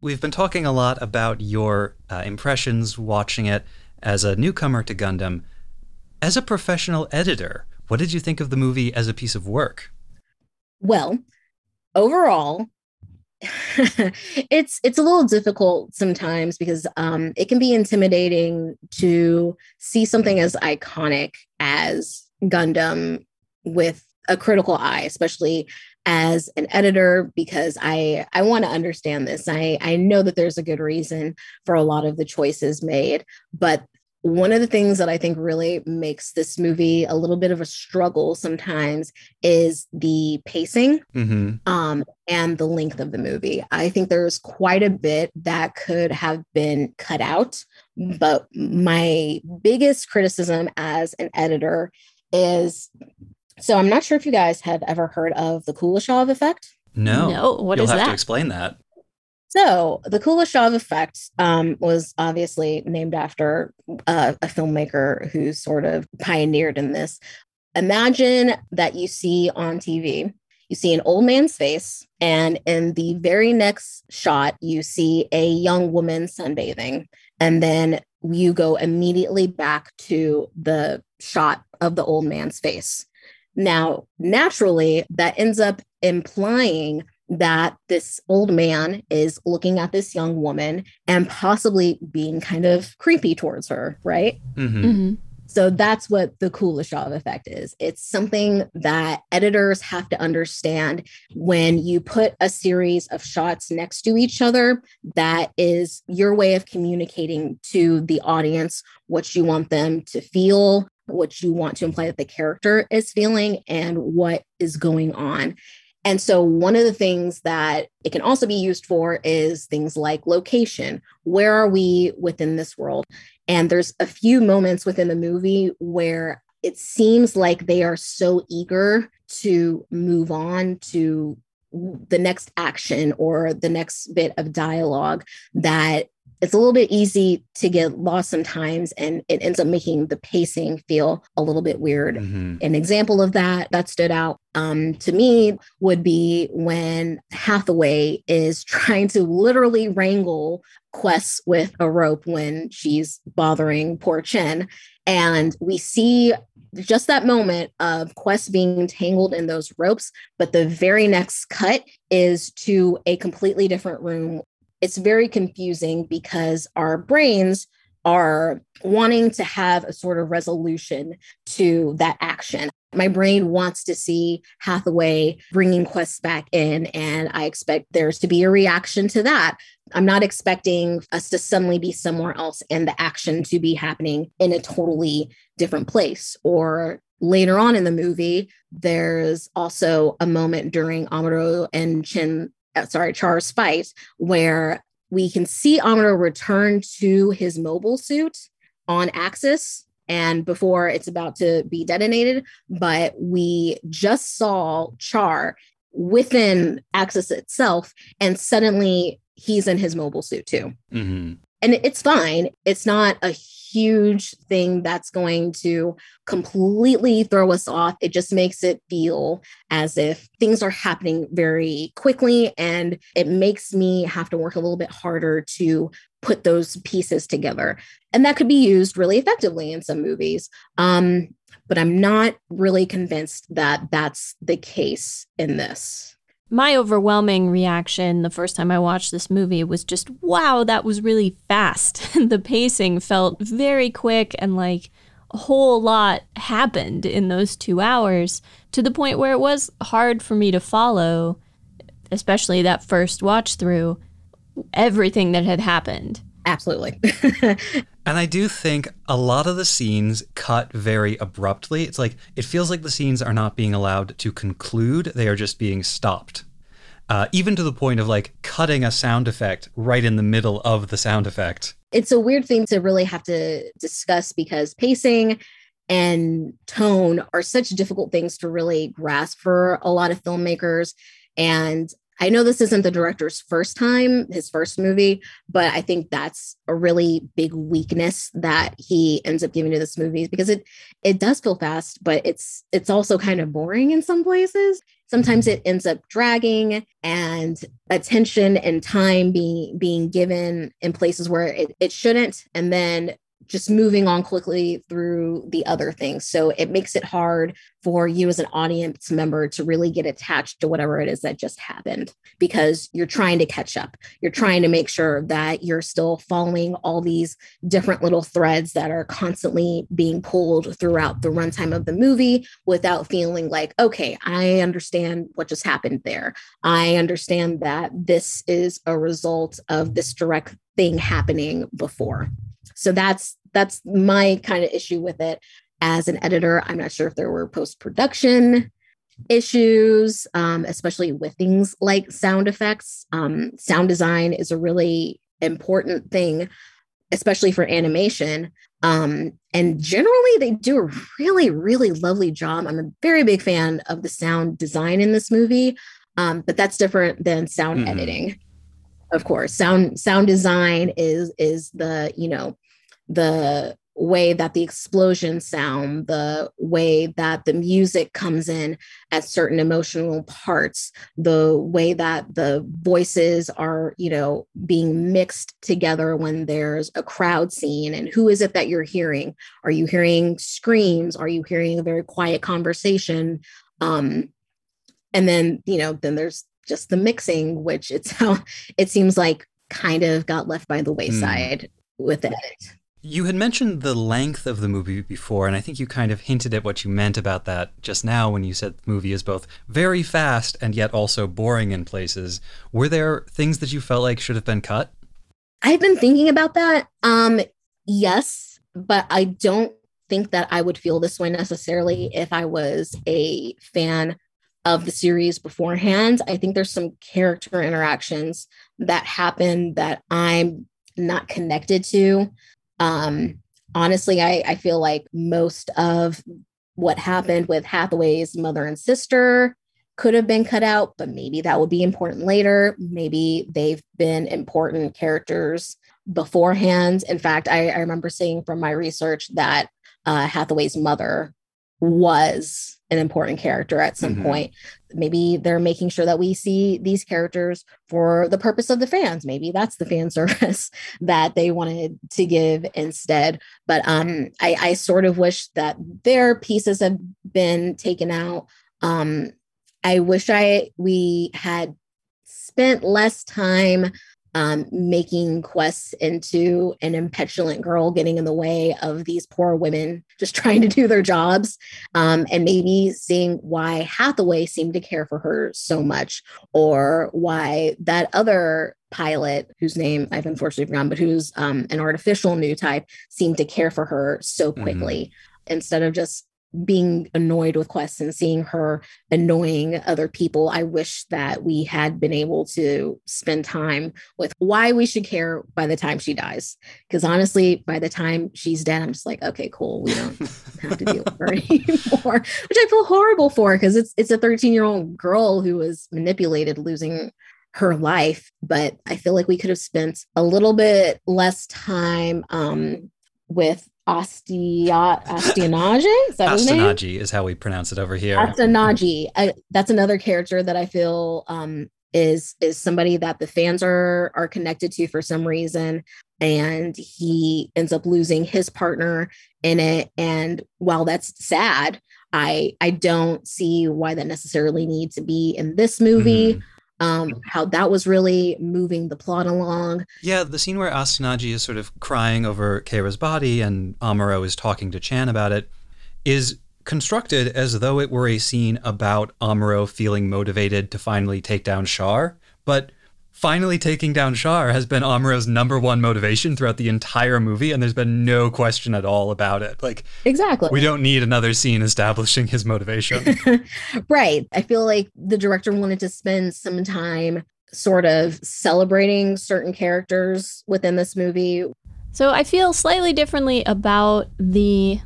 We've been talking a lot about your uh, impressions watching it as a newcomer to Gundam. As a professional editor, what did you think of the movie as a piece of work? well overall it's it's a little difficult sometimes because um, it can be intimidating to see something as iconic as Gundam with a critical eye, especially as an editor, because I I want to understand this. I I know that there's a good reason for a lot of the choices made, but one of the things that I think really makes this movie a little bit of a struggle sometimes is the pacing Mm-hmm. um, and the length of the movie. I think there's quite a bit that could have been cut out. But my biggest criticism as an editor is so I'm not sure if you guys have ever heard of the Kuleshov effect. No. No, what You'll is have to explain that. So the Kuleshov effect um, was obviously named after uh, a filmmaker who sort of pioneered in this. Imagine that you see on TV, you see an old man's face, and in the very next shot, you see a young woman sunbathing. And then you go immediately back to the shot of the old man's face. Now, naturally, that ends up implying that this old man is looking at this young woman and possibly being kind of creepy towards her, right? Mm-hmm. Mm-hmm. So that's what the Kuleshov effect is. It's something that editors have to understand when you put a series of shots next to each other. That is your way of communicating to the audience what you want them to feel, what you want to imply that the character is feeling, and what is going on. And so, one of the things that it can also be used for is things like location. Where are we within this world? And there's a few moments within the movie where it seems like they are so eager to move on to the next action or the next bit of dialogue that it's a little bit easy to get lost sometimes and it ends up making the pacing feel a little bit weird Mm-hmm. an example of that that stood out um, to me would be when hathaway is trying to literally wrangle Quess with a rope when she's bothering poor Chan and we see just that moment of Quess being tangled in those ropes, but the very next cut is to a completely different room it's very confusing because our brains are wanting to have a sort of resolution to that action. My brain wants to see Hathaway bringing Quess back in, and I expect there's to be a reaction to that. I'm not expecting us to suddenly be somewhere else and the action to be happening in a totally different place. Or later on in the movie, there's also a moment during Amuro and Chin sorry, Char's fight, where we can see Amuro return to his mobile suit on Axis and before it's about to be detonated, but we just saw Char within Axis itself, and suddenly he's in his mobile suit too. Mm-hmm. And it's fine. It's not a huge thing that's going to completely throw us off. It just makes it feel as if things are happening very quickly. And it makes me have to work a little bit harder to put those pieces together. And that could be used really effectively in some movies. Um, but I'm not really convinced that that's the case in this my overwhelming reaction the first time I watched this movie was just, wow, that was really fast. the pacing felt very quick and like a whole lot happened in those two hours to the point where it was hard for me to follow, especially that first watch through, everything that had happened. Absolutely. And I do think a lot of the scenes cut very abruptly. It's like it feels like the scenes are not being allowed to conclude, they are just being stopped. Uh, even to the point of like cutting a sound effect right in the middle of the sound effect. It's a weird thing to really have to discuss because pacing and tone are such difficult things to really grasp for a lot of filmmakers. And I know this isn't the director's first time, his first movie, but I think that's a really big weakness that he ends up giving to this movie because it it does feel fast, but it's it's also kind of boring in some places. Sometimes it ends up dragging and attention and time being being given in places where it, it shouldn't. And then just moving on quickly through the other things. So it makes it hard for you as an audience member to really get attached to whatever it is that just happened because you're trying to catch up. You're trying to make sure that you're still following all these different little threads that are constantly being pulled throughout the runtime of the movie without feeling like, okay, I understand what just happened there. I understand that this is a result of this direct thing happening before. So that's that's my kind of issue with it as an editor. I'm not sure if there were post production issues, um, especially with things like sound effects. Um, sound design is a really important thing, especially for animation. Um, and generally, they do a really, really lovely job. I'm a very big fan of the sound design in this movie, um, but that's different than sound Mhm. editing. Of course, sound sound design is is the you know the way that the explosions sound, the way that the music comes in at certain emotional parts, the way that the voices are, you know, being mixed together when there's a crowd scene and who is it that you're hearing? Are you hearing screams? Are you hearing a very quiet conversation? Um, and then, you know, then there's just the mixing, which it's how it seems like kind of got left by the wayside mm. with it. You had mentioned the length of the movie before, and I think you kind of hinted at what you meant about that just now when you said the movie is both very fast and yet also boring in places. Were there things that you felt like should have been cut? I've been thinking about that. Um, yes, but I don't think that I would feel this way necessarily if I was a fan of the series beforehand. I think there's some character interactions that happen that I'm not connected to. Um, honestly, I, I feel like most of what happened with Hathaway's mother and sister could have been cut out, but maybe that would be important later. Maybe they've been important characters beforehand. In fact, I, I remember seeing from my research that uh, Hathaway's mother was an important character at some mm-hmm. point. Maybe they're making sure that we see these characters for the purpose of the fans. Maybe that's the fan service that they wanted to give instead. But um, I, I sort of wish that their pieces have been taken out. Um, I wish I we had spent less time um, making quests into an impetulant girl getting in the way of these poor women just trying to do their jobs. Um, and maybe seeing why Hathaway seemed to care for her so much, or why that other pilot, whose name I've unfortunately forgotten, but who's um, an artificial new type, seemed to care for her so mm-hmm. quickly. Mm-hmm. Instead of just being annoyed with Quess and seeing her annoying other people. I wish that we had been able to spend time with why we should care by the time she dies. Because honestly, by the time she's dead, I'm just like, okay, cool. We don't have to deal with her anymore, which I feel horrible for because it's it's a 13 year old girl who was manipulated, losing her life. But I feel like we could have spent a little bit less time um, with Ostia, Ostinage? Is that Ostinage is how we pronounce it over here. Ostinage. that's another character that I feel um, is is somebody that the fans are are connected to for some reason, and he ends up losing his partner in it. And while that's sad, I I don't see why that necessarily needs to be in this movie. Mm-hmm um, how that was really moving the plot along. Yeah, the scene where Ostinagi is sort of crying over Keira's body and Amuro is talking to Chan about it is constructed as though it were a scene about Amuro feeling motivated to finally take down Char, but finally taking down Char has been Amuro's number one motivation throughout the entire movie, and there's been no question at all about it. Like, exactly. We don't need another scene establishing his motivation. right. I feel like the director wanted to spend some time sort of celebrating certain characters within this movie. So I feel slightly differently about the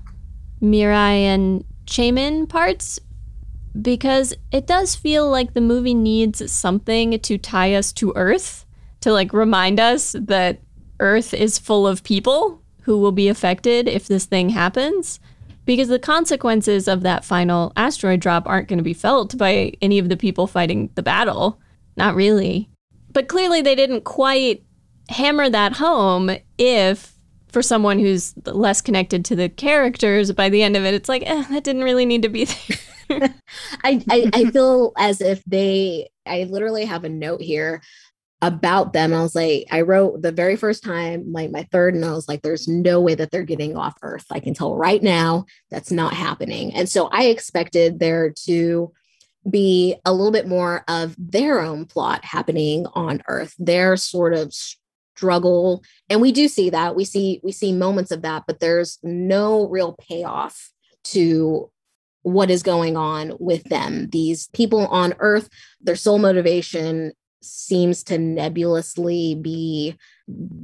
Mirai and Cheimin parts because it does feel like the movie needs something to tie us to Earth, to like remind us that Earth is full of people who will be affected if this thing happens. Because the consequences of that final asteroid drop aren't going to be felt by any of the people fighting the battle. Not really. But clearly, they didn't quite hammer that home if for someone who's less connected to the characters, by the end of it, it's like, eh, that didn't really need to be there. I, I, I feel as if they I literally have a note here about them. I was like, I wrote the very first time, like my third, and I was like, there's no way that they're getting off Earth. I can tell right now that's not happening. And so I expected there to be a little bit more of their own plot happening on Earth, their sort of struggle. And we do see that. We see we see moments of that, but there's no real payoff to what is going on with them. These people on Earth, their sole motivation seems to nebulously be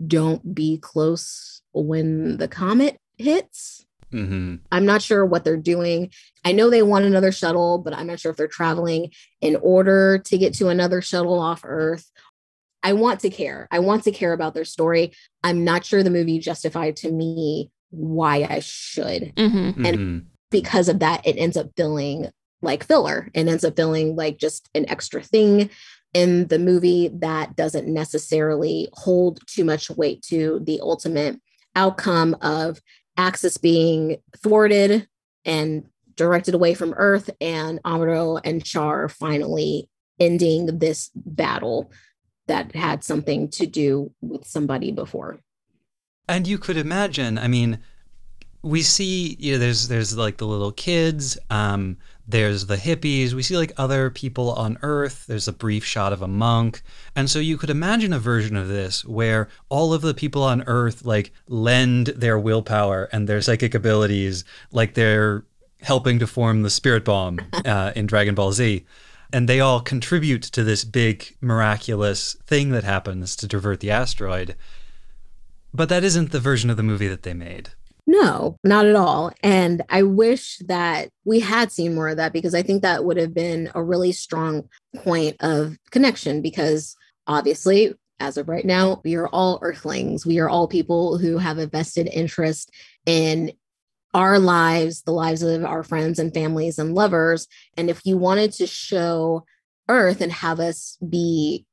don't be close when the comet hits. Mm-hmm. I'm not sure what they're doing. I know they want another shuttle, but I'm not sure if they're traveling in order to get to another shuttle off Earth. I want to care. I want to care about their story. I'm not sure the movie justified to me why I should. Mm-hmm. And mm-hmm because of that, it ends up feeling like filler and ends up feeling like just an extra thing in the movie that doesn't necessarily hold too much weight to the ultimate outcome of Axis being thwarted and directed away from Earth and Amuro and Char finally ending this battle that had something to do with somebody before. And you could imagine, I mean, we see, you know, there's there's like the little kids, um, there's the hippies, we see like other people on Earth, there's a brief shot of a monk. And so you could imagine a version of this where all of the people on Earth like lend their willpower and their psychic abilities, like they're helping to form the spirit bomb uh, in Dragon Ball Z and they all contribute to this big miraculous thing that happens to divert the asteroid. But that isn't the version of the movie that they made. No, not at all. And I wish that we had seen more of that because I think that would have been a really strong point of connection because obviously as of right now, we are all earthlings. We are all people who have a vested interest in our lives, the lives of our friends and families and lovers. And if you wanted to show Earth and have us be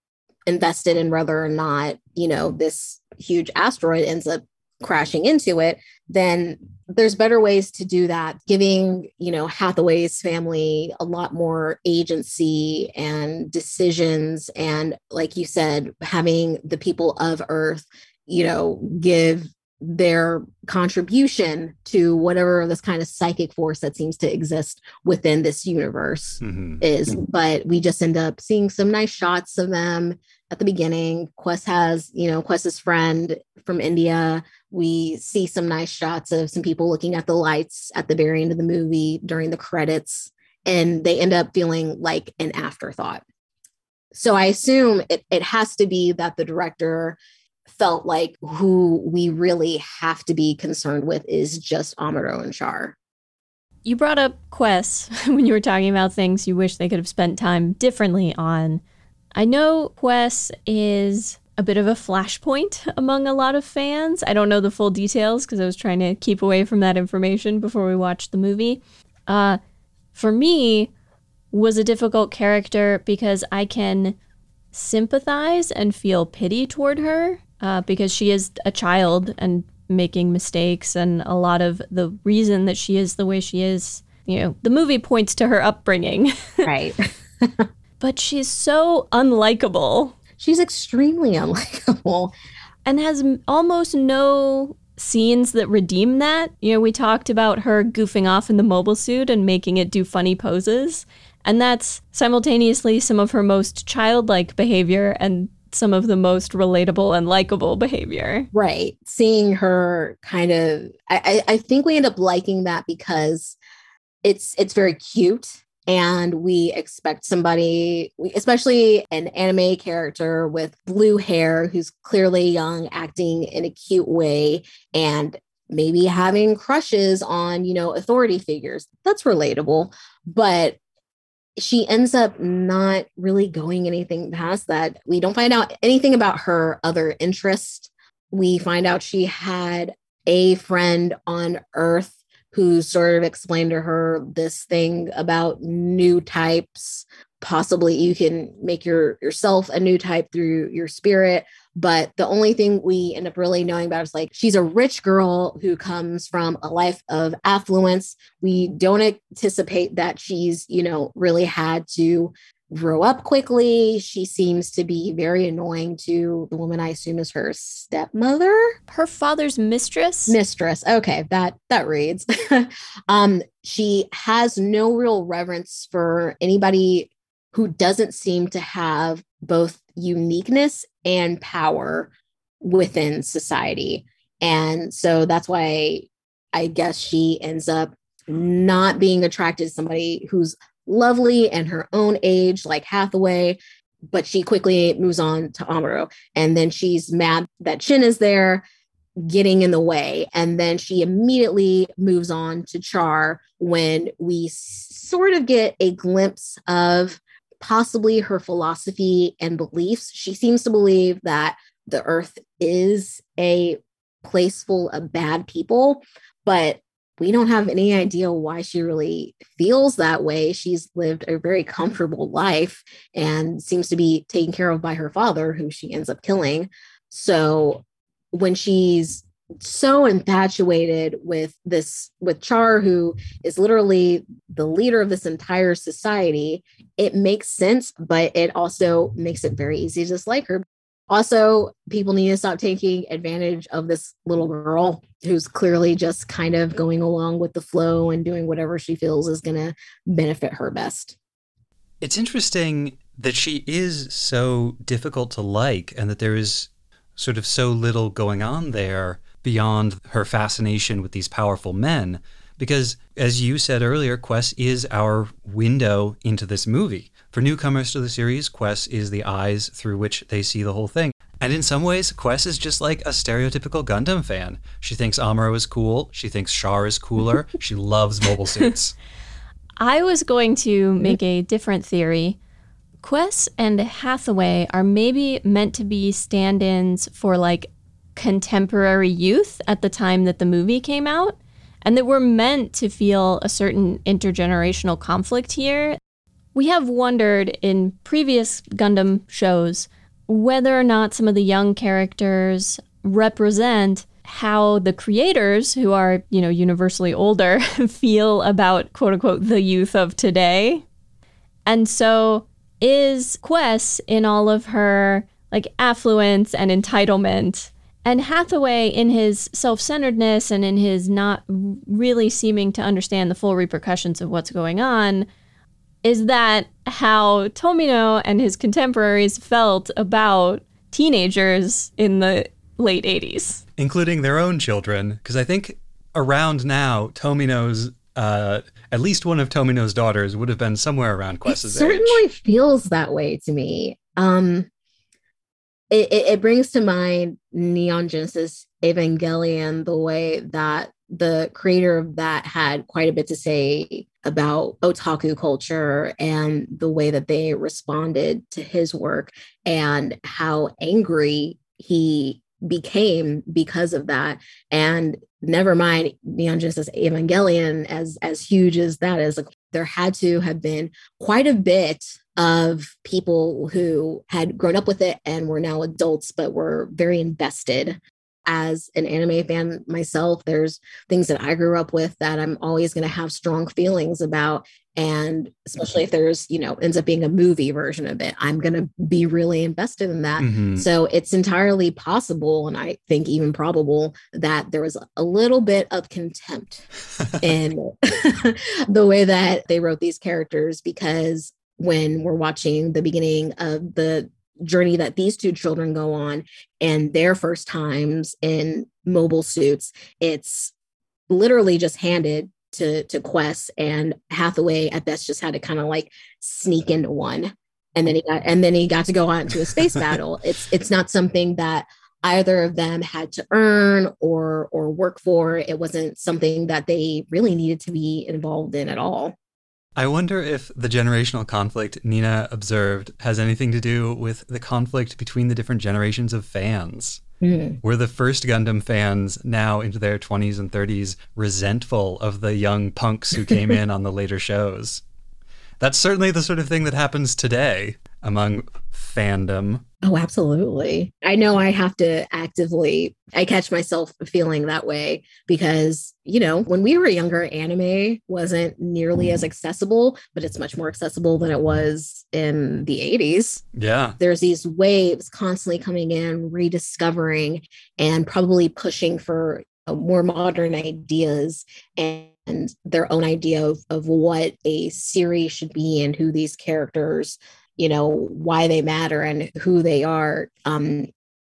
invested in whether or not, you know, this huge asteroid ends up crashing into it, then there's better ways to do that, giving, you know, Hathaway's family a lot more agency and decisions. And like you said, having the people of Earth, you know, give their contribution to whatever this kind of psychic force that seems to exist within this universe mm-hmm. is. But we just end up seeing some nice shots of them at the beginning. Quess has, you know, Quess's friend from India. We see some nice shots of some people looking at the lights at the very end of the movie during the credits, and they end up feeling like an afterthought. So I assume it, it has to be that the director felt like who we really have to be concerned with is just Amuro and Char. You brought up Quess when you were talking about things you wish they could have spent time differently on. I know Quess is a bit of a flashpoint among a lot of fans. I don't know the full details because I was trying to keep away from that information before we watched the movie. Uh, for me, was a difficult character because I can sympathize and feel pity toward her uh, because she is a child and making mistakes, and a lot of the reason that she is the way she is, you know, the movie points to her upbringing. Right. but she's so unlikable. She's extremely unlikable. And has almost no scenes that redeem that. You know, we talked about her goofing off in the mobile suit and making it do funny poses. And that's simultaneously some of her most childlike behavior and some of the most relatable and likable behavior. Right. Seeing her kind of I, I think we end up liking that because it's it's very cute and we expect somebody especially an anime character with blue hair who's clearly young acting in a cute way and maybe having crushes on you know authority figures that's relatable but she ends up not really going anything past that. We don't find out anything about her other interest. We find out she had a friend on Earth who sort of explained to her this thing about new types. Possibly you can make your yourself a new type through your spirit. But the only thing we end up really knowing about is like she's a rich girl who comes from a life of affluence. We don't anticipate that she's, you know, really had to grow up quickly. She seems to be very annoying to the woman I assume is her stepmother. Her father's mistress. Mistress. Okay, that that reads. um, she has no real reverence for anybody who doesn't seem to have both uniqueness and power within society. And so that's why I guess she ends up not being attracted to somebody who's lovely and her own age, like Hathaway, but she quickly moves on to Amuro. And then she's mad that Chan is there getting in the way. And then she immediately moves on to Char when we sort of get a glimpse of possibly her philosophy and beliefs. She seems to believe that the earth is a place full of bad people, but we don't have any idea why she really feels that way. She's lived a very comfortable life and seems to be taken care of by her father, who she ends up killing. So when she's so infatuated with this with Char who is literally the leader of this entire society. It makes sense but it also makes it very easy to dislike her. Also people need to stop taking advantage of this little girl who's clearly just kind of going along with the flow and doing whatever she feels is going to benefit her best. It's interesting that she is so difficult to like and that there is sort of so little going on there beyond her fascination with these powerful men. Because, as you said earlier, Quess is our window into this movie. For newcomers to the series, Quess is the eyes through which they see the whole thing. And in some ways, Quess is just like a stereotypical Gundam fan. She thinks Amuro is cool. She thinks Char is cooler. she loves mobile suits. I was going to make a different theory. Quess and Hathaway are maybe meant to be stand ins for like contemporary youth at the time that the movie came out, and that we're meant to feel a certain intergenerational conflict here. We have wondered in previous Gundam shows whether or not some of the young characters represent how the creators, who are, you know, universally older, feel about quote unquote the youth of today. And so is Quess in all of her like affluence and entitlement and Hathaway, in his self centeredness and in his not really seeming to understand the full repercussions of what's going on, is that how Tomino and his contemporaries felt about teenagers in the late 80s, including their own children. Because I think around now, Tomino's. Uh, at least one of Tomino's daughters would have been somewhere around Quess's it certainly feels that way to me. Um, it, it, it brings to mind Neon Genesis Evangelion, the way that the creator of that had quite a bit to say about otaku culture and the way that they responded to his work and how angry he became because of that. And never mind neon genesis evangelion as as huge as that is like there had to have been quite a bit of people who had grown up with it and were now adults, but were very invested. As an anime fan myself, there's things that I grew up with that I'm always going to have strong feelings about. And especially if there's, you know, ends up being a movie version of it, I'm going to be really invested in that. Mm-hmm. So it's entirely possible, and I think even probable, that there was a little bit of contempt in the way that they wrote these characters because when we're watching the beginning of the journey that these two children go on and their first times in mobile suits it's literally just handed to to Quess and hathaway at best just had to kind of like sneak into one. And then he got and then he got to go on to a space battle. It's it's not something that either of them had to earn or or work for. It wasn't something that they really needed to be involved in at all I wonder if the generational conflict Nina observed has anything to do with the conflict between the different generations of fans. Mm. Were the first Gundam fans now into their 20s and 30s resentful of the young punks who came in on the later shows? That's certainly the sort of thing that happens today among fandom. Oh, absolutely. I know I have to actively, I catch myself feeling that way because, you know, when we were younger, anime wasn't nearly as accessible, but it's much more accessible than it was in the 80s. Yeah. There's these waves constantly coming in, rediscovering, and probably pushing for uh, more modern ideas and their own idea of, of what a series should be and who these characters you know why they matter and who they are um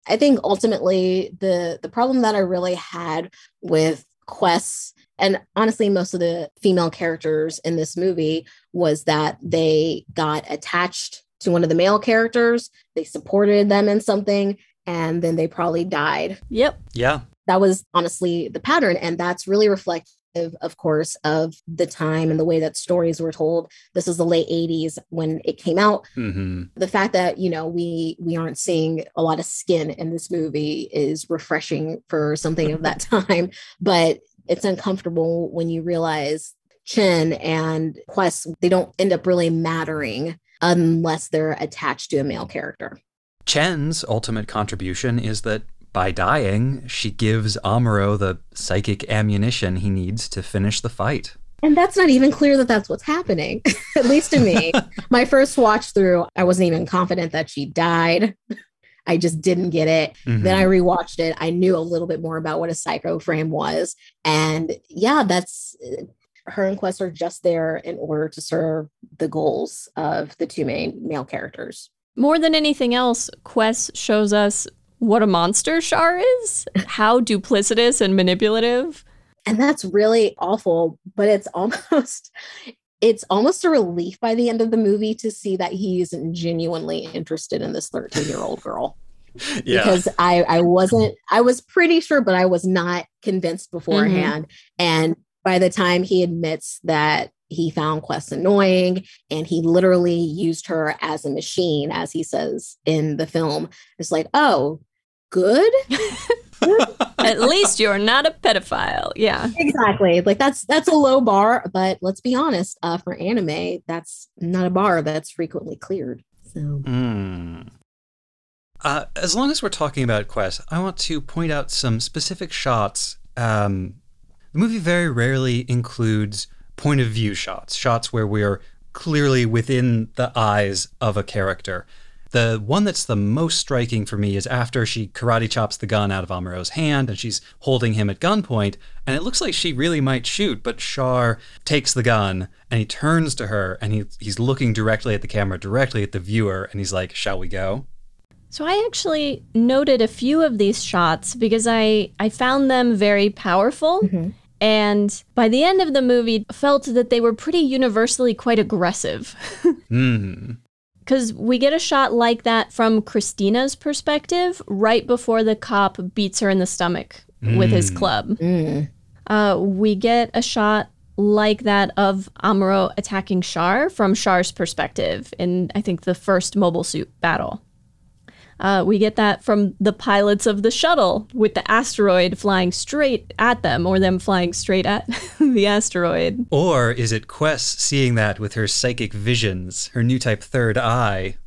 i think ultimately the the problem that i really had with quests and honestly most of the female characters in this movie was that they got attached to one of the male characters they supported them in something and then they probably died. Yep. Yeah. That was honestly the pattern and that's really reflect of course, of the time and the way that stories were told. This is the late 80s when it came out. Mm-hmm. The fact that, you know, we we aren't seeing a lot of skin in this movie is refreshing for something of that time. But it's uncomfortable when you realize Chan and Quess, they don't end up really mattering unless they're attached to a male character. Chan's ultimate contribution is that by dying, she gives Amuro the psychic ammunition he needs to finish the fight. And that's not even clear that that's what's happening, at least to me. My first watch through, I wasn't even confident that she died. I just didn't get it. Mm-hmm. Then I rewatched it. I knew a little bit more about what a psycho frame was. And yeah, that's her and Quess are just there in order to serve the goals of the two main male characters. More than anything else, Quess shows us what a monster Char is, how duplicitous and manipulative. And that's really awful, but it's almost it's almost a relief by the end of the movie to see that he isn't genuinely interested in this 13 year old girl. Yeah. Because I, I wasn't, I was pretty sure, but I was not convinced beforehand. Mm-hmm. And by the time he admits that he found Quess annoying and he literally used her as a machine, as he says in the film, it's like, oh, good. At least you're not a pedophile. Yeah. Exactly. Like that's that's a low bar, but let's be honest, uh, for anime, that's not a bar that's frequently cleared. So mm. uh, as long as we're talking about Quess, I want to point out some specific shots. Um, the movie very rarely includes point of view shots, shots where we are clearly within the eyes of a character. The one that's the most striking for me is after she karate chops the gun out of Amuro's hand and she's holding him at gunpoint, and it looks like she really might shoot, but Char takes the gun and he turns to her and he, he's looking directly at the camera, directly at the viewer, and he's like, Shall we go? So I actually noted a few of these shots because I, I found them very powerful. Mm-hmm. And by the end of the movie, felt that they were pretty universally quite aggressive. mm because we get a shot like that from Christina's perspective right before the cop beats her in the stomach mm. with his mm. club. Mm. Uh, we get a shot like that of Amuro attacking Char from Char's perspective in, I think, the first mobile suit battle. Uh, we get that from the pilots of the shuttle with the asteroid flying straight at them or them flying straight at the asteroid. Or is it Quess seeing that with her psychic visions, her new type third eye?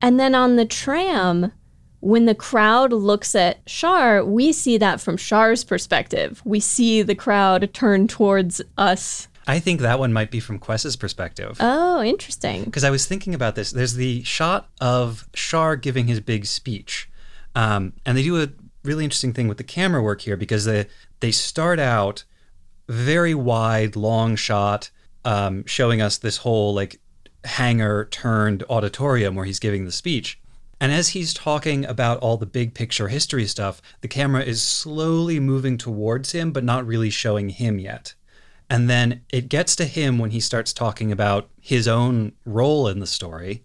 And then on the tram, when the crowd looks at Char, we see that from Char's perspective. We see the crowd turn towards us I think that one might be from Quess's perspective. Oh, interesting. Because I was thinking about this. There's the shot of Char giving his big speech, um, and they do a really interesting thing with the camera work here because they they start out very wide, long shot, um, showing us this whole like hangar turned auditorium where he's giving the speech. And as he's talking about all the big picture history stuff, the camera is slowly moving towards him, but not really showing him yet. And then it gets to him when he starts talking about his own role in the story.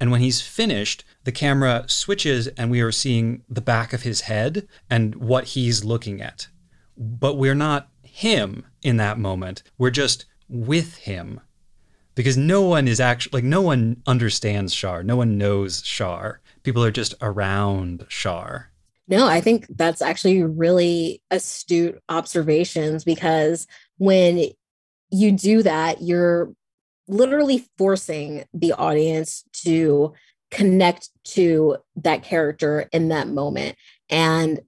And when he's finished, the camera switches and we are seeing the back of his head and what he's looking at. But we're not him in that moment. We're just with him. Because no one is actually, like, no one understands Char. No one knows Char. People are just around Char. No, I think that's actually really astute observations because when you do that, you're literally forcing the audience to connect to that character in that moment. And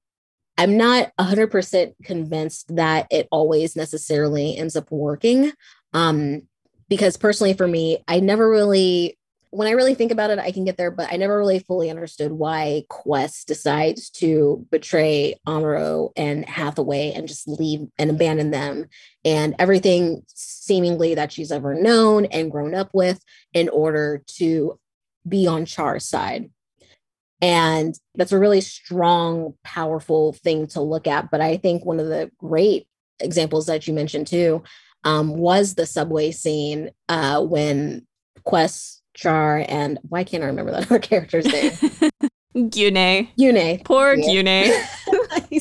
I'm not 100% convinced that it always necessarily ends up working. Um, because personally, for me, I never really when I really think about it, I can get there, but I never really fully understood why Quess decides to betray Amuro and Hathaway and just leave and abandon them and everything seemingly that she's ever known and grown up with in order to be on Char's side. And that's a really strong, powerful thing to look at. But I think one of the great examples that you mentioned too um, was the subway scene uh, when Quess Char, and why can't I remember that other character's name? Gyunei. Gyunei. Poor. Gyunei.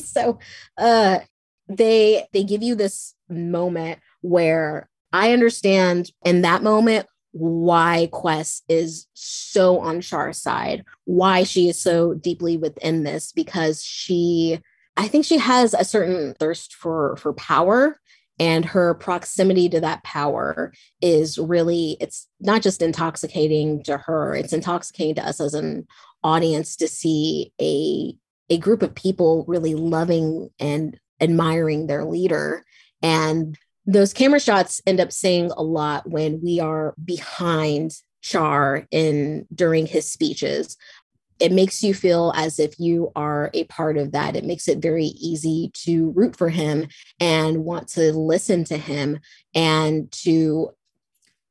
so uh they they give you this moment where I understand in that moment why Quess is so on Char's side, why she is so deeply within this, because she I think she has a certain thirst for for power and her proximity to that power is really it's not just intoxicating to her it's intoxicating to us as an audience to see a a group of people really loving and admiring their leader. And those camera shots end up saying a lot when we are behind Char in during his speeches. It makes you feel as if you are a part of that. It makes it very easy to root for him and want to listen to him and to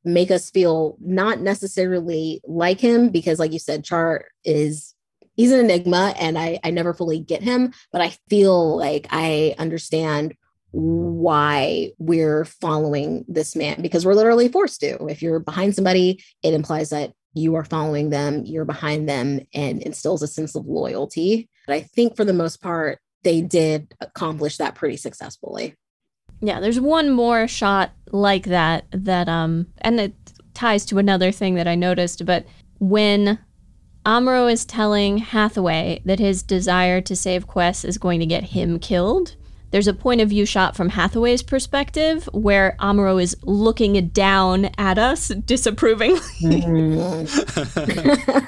make us feel not necessarily like him because like you said char is he's an enigma and I, I never fully get him but i feel like i understand why we're following this man because we're literally forced to if you're behind somebody it implies that you are following them you're behind them and instills a sense of loyalty but i think for the most part they did accomplish that pretty successfully yeah, there's one more shot like that that um and it ties to another thing that I noticed, but when Amuro is telling Hathaway that his desire to save Quess is going to get him killed. There's a point of view shot from Hathaway's perspective where Amuro is looking down at us disapprovingly. Mm-hmm.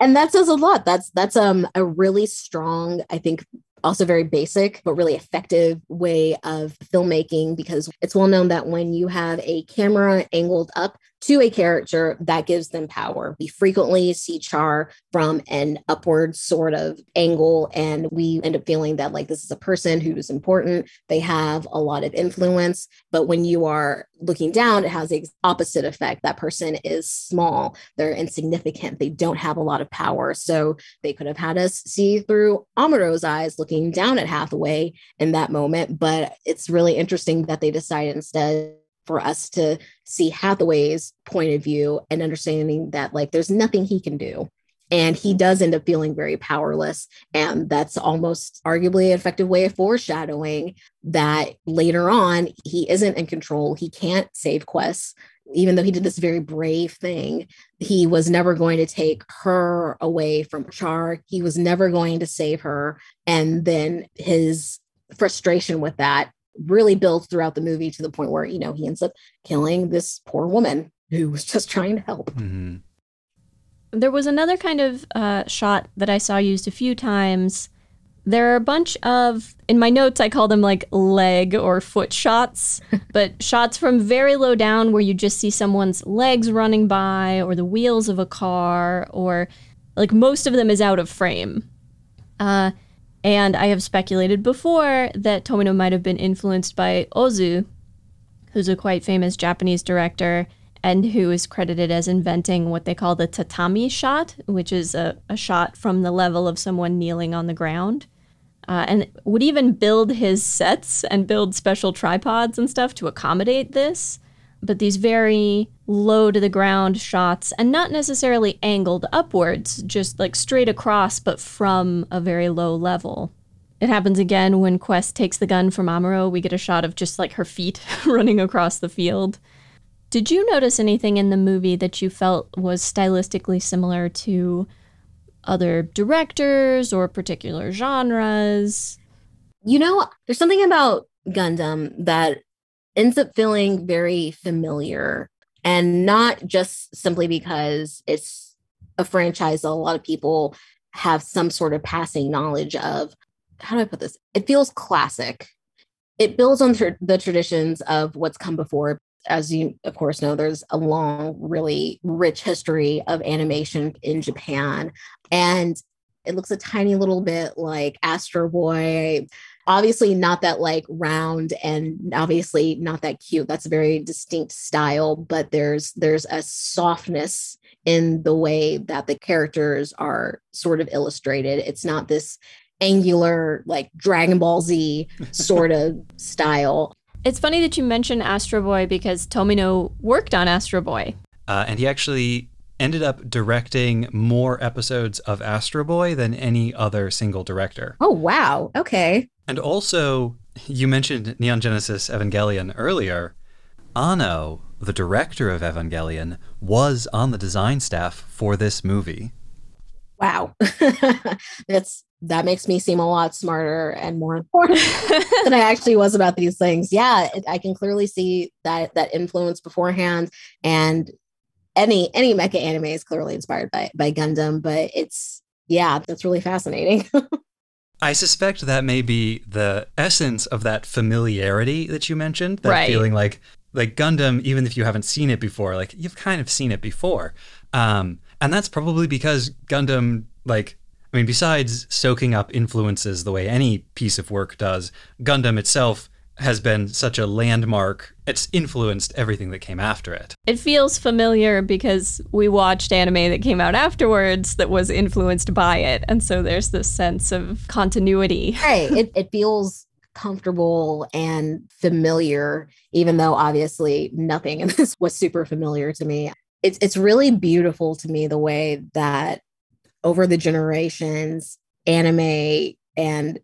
and that says a lot. That's that's um a really strong, I think, also very basic but really effective way of filmmaking because it's well known that when you have a camera angled up to a character that gives them power. We frequently see Char from an upward sort of angle, and we end up feeling that like this is a person who's important. They have a lot of influence. But when you are looking down, it has the opposite effect. That person is small, they're insignificant, they don't have a lot of power. So they could have had us see through Amuro's eyes looking down at Hathaway in that moment. But it's really interesting that they decided instead for us to see Hathaway's point of view and understanding that like there's nothing he can do. And he does end up feeling very powerless. And that's almost arguably an effective way of foreshadowing that later on, he isn't in control. He can't save Quess. Even though he did this very brave thing, he was never going to take her away from Char. He was never going to save her. And then his frustration with that really builds throughout the movie to the point where you know he ends up killing this poor woman who was just trying to help. Mm-hmm. There was another kind of uh, shot that I saw used a few times. There are a bunch of, in my notes, I call them like leg or foot shots, but shots from very low down where you just see someone's legs running by or the wheels of a car, or like most of them is out of frame. Uh, and I have speculated before that Tomino might have been influenced by Ozu, who's a quite famous Japanese director and who is credited as inventing what they call the tatami shot, which is a, a shot from the level of someone kneeling on the ground. Uh, and would even build his sets and build special tripods and stuff to accommodate this but these very low to the ground shots and not necessarily angled upwards, just like straight across, but from a very low level. It happens again when Quess takes the gun from Amuro. We get a shot of just like her feet running across the field. Did you notice anything in the movie that you felt was stylistically similar to other directors or particular genres? You know, there's something about Gundam that ends up feeling very familiar and not just simply because it's a franchise that a lot of people have some sort of passing knowledge of. How do I put this? It feels classic. It builds on the traditions of what's come before. As you, of course, know, there's a long, really rich history of animation in Japan. And it looks a tiny little bit like Astro Boy, obviously not that like round and obviously not that cute that's a very distinct style but there's there's a softness in the way that the characters are sort of illustrated it's not this angular like dragon ball z sort of style it's funny that you mention astro boy because tomino worked on astro boy uh, and he actually ended up directing more episodes of Astro Boy than any other single director. Oh, wow. Okay. And also, you mentioned Neon Genesis Evangelion earlier. Anno, the director of Evangelion, was on the design staff for this movie. Wow. That's that makes me seem a lot smarter and more important than I actually was about these things. Yeah, it, I can clearly see that that influence beforehand and any any mecha anime is clearly inspired by by Gundam, but it's yeah, that's really fascinating. I suspect that may be the essence of that familiarity that you mentioned. That Right. feeling like like Gundam, even if you haven't seen it before, like you've kind of seen it before. Um, and that's probably because Gundam, like, I mean, besides soaking up influences the way any piece of work does, Gundam itself has been such a landmark. It's influenced everything that came after it. It feels familiar because we watched anime that came out afterwards that was influenced by it. And so there's this sense of continuity. Right. it, it feels comfortable and familiar, even though obviously nothing in this was super familiar to me. It's it's really beautiful to me the way that over the generations, anime and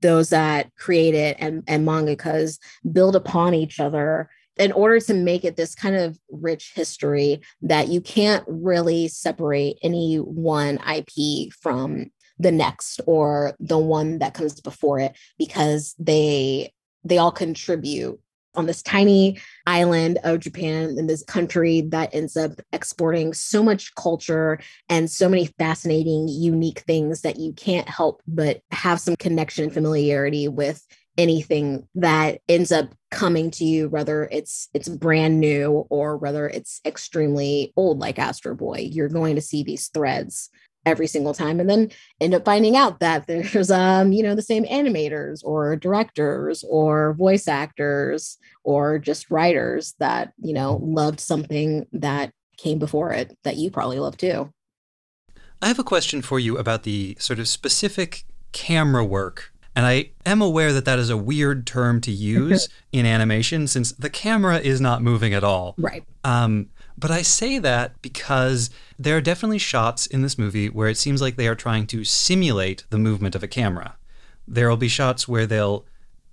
those that create it and, and mangakas build upon each other in order to make it this kind of rich history that you can't really separate any one IP from the next or the one that comes before it because they they all contribute on this tiny island of Japan in this country that ends up exporting so much culture and so many fascinating unique things that you can't help but have some connection and familiarity with anything that ends up coming to you whether it's it's brand new or whether it's extremely old like Astro Boy. You're going to see these threads every single time and then end up finding out that there's um you know the same animators or directors or voice actors or just writers that you know loved something that came before it that you probably love too I have a question for you about the sort of specific camera work. And I am aware that that is a weird term to use in animation since the camera is not moving at all. right Um, but I say that because there are definitely shots in this movie where it seems like they are trying to simulate the movement of a camera. There will be shots where they'll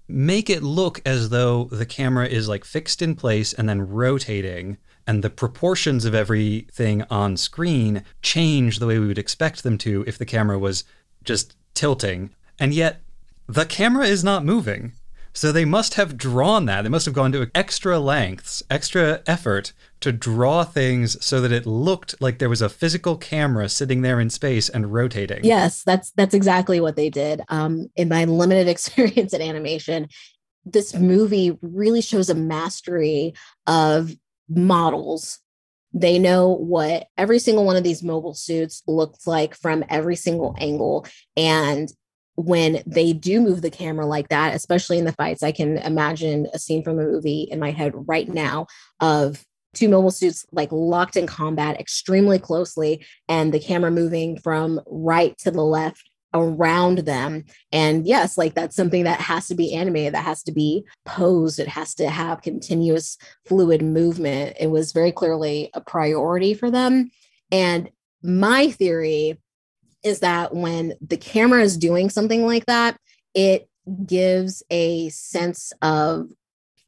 make it look as though the camera is like fixed in place and then rotating, and the proportions of everything on screen change the way we would expect them to if the camera was just tilting. And yet, the camera is not moving. So they must have drawn that. They must have gone to extra lengths, extra effort to draw things so that it looked like there was a physical camera sitting there in space and rotating. Yes, that's that's exactly what they did. Um, in my limited experience in animation, this movie really shows a mastery of models. They know what every single one of these mobile suits looks like from every single angle. And when they do move the camera like that, especially in the fights, I can imagine a scene from a movie in my head right now of two mobile suits like locked in combat extremely closely and the camera moving from right to the left around them. And yes like that's something that has to be animated that has to be posed it has to have continuous fluid movement. It was very clearly a priority for them. And my theory is that when the camera is doing something like that it gives a sense of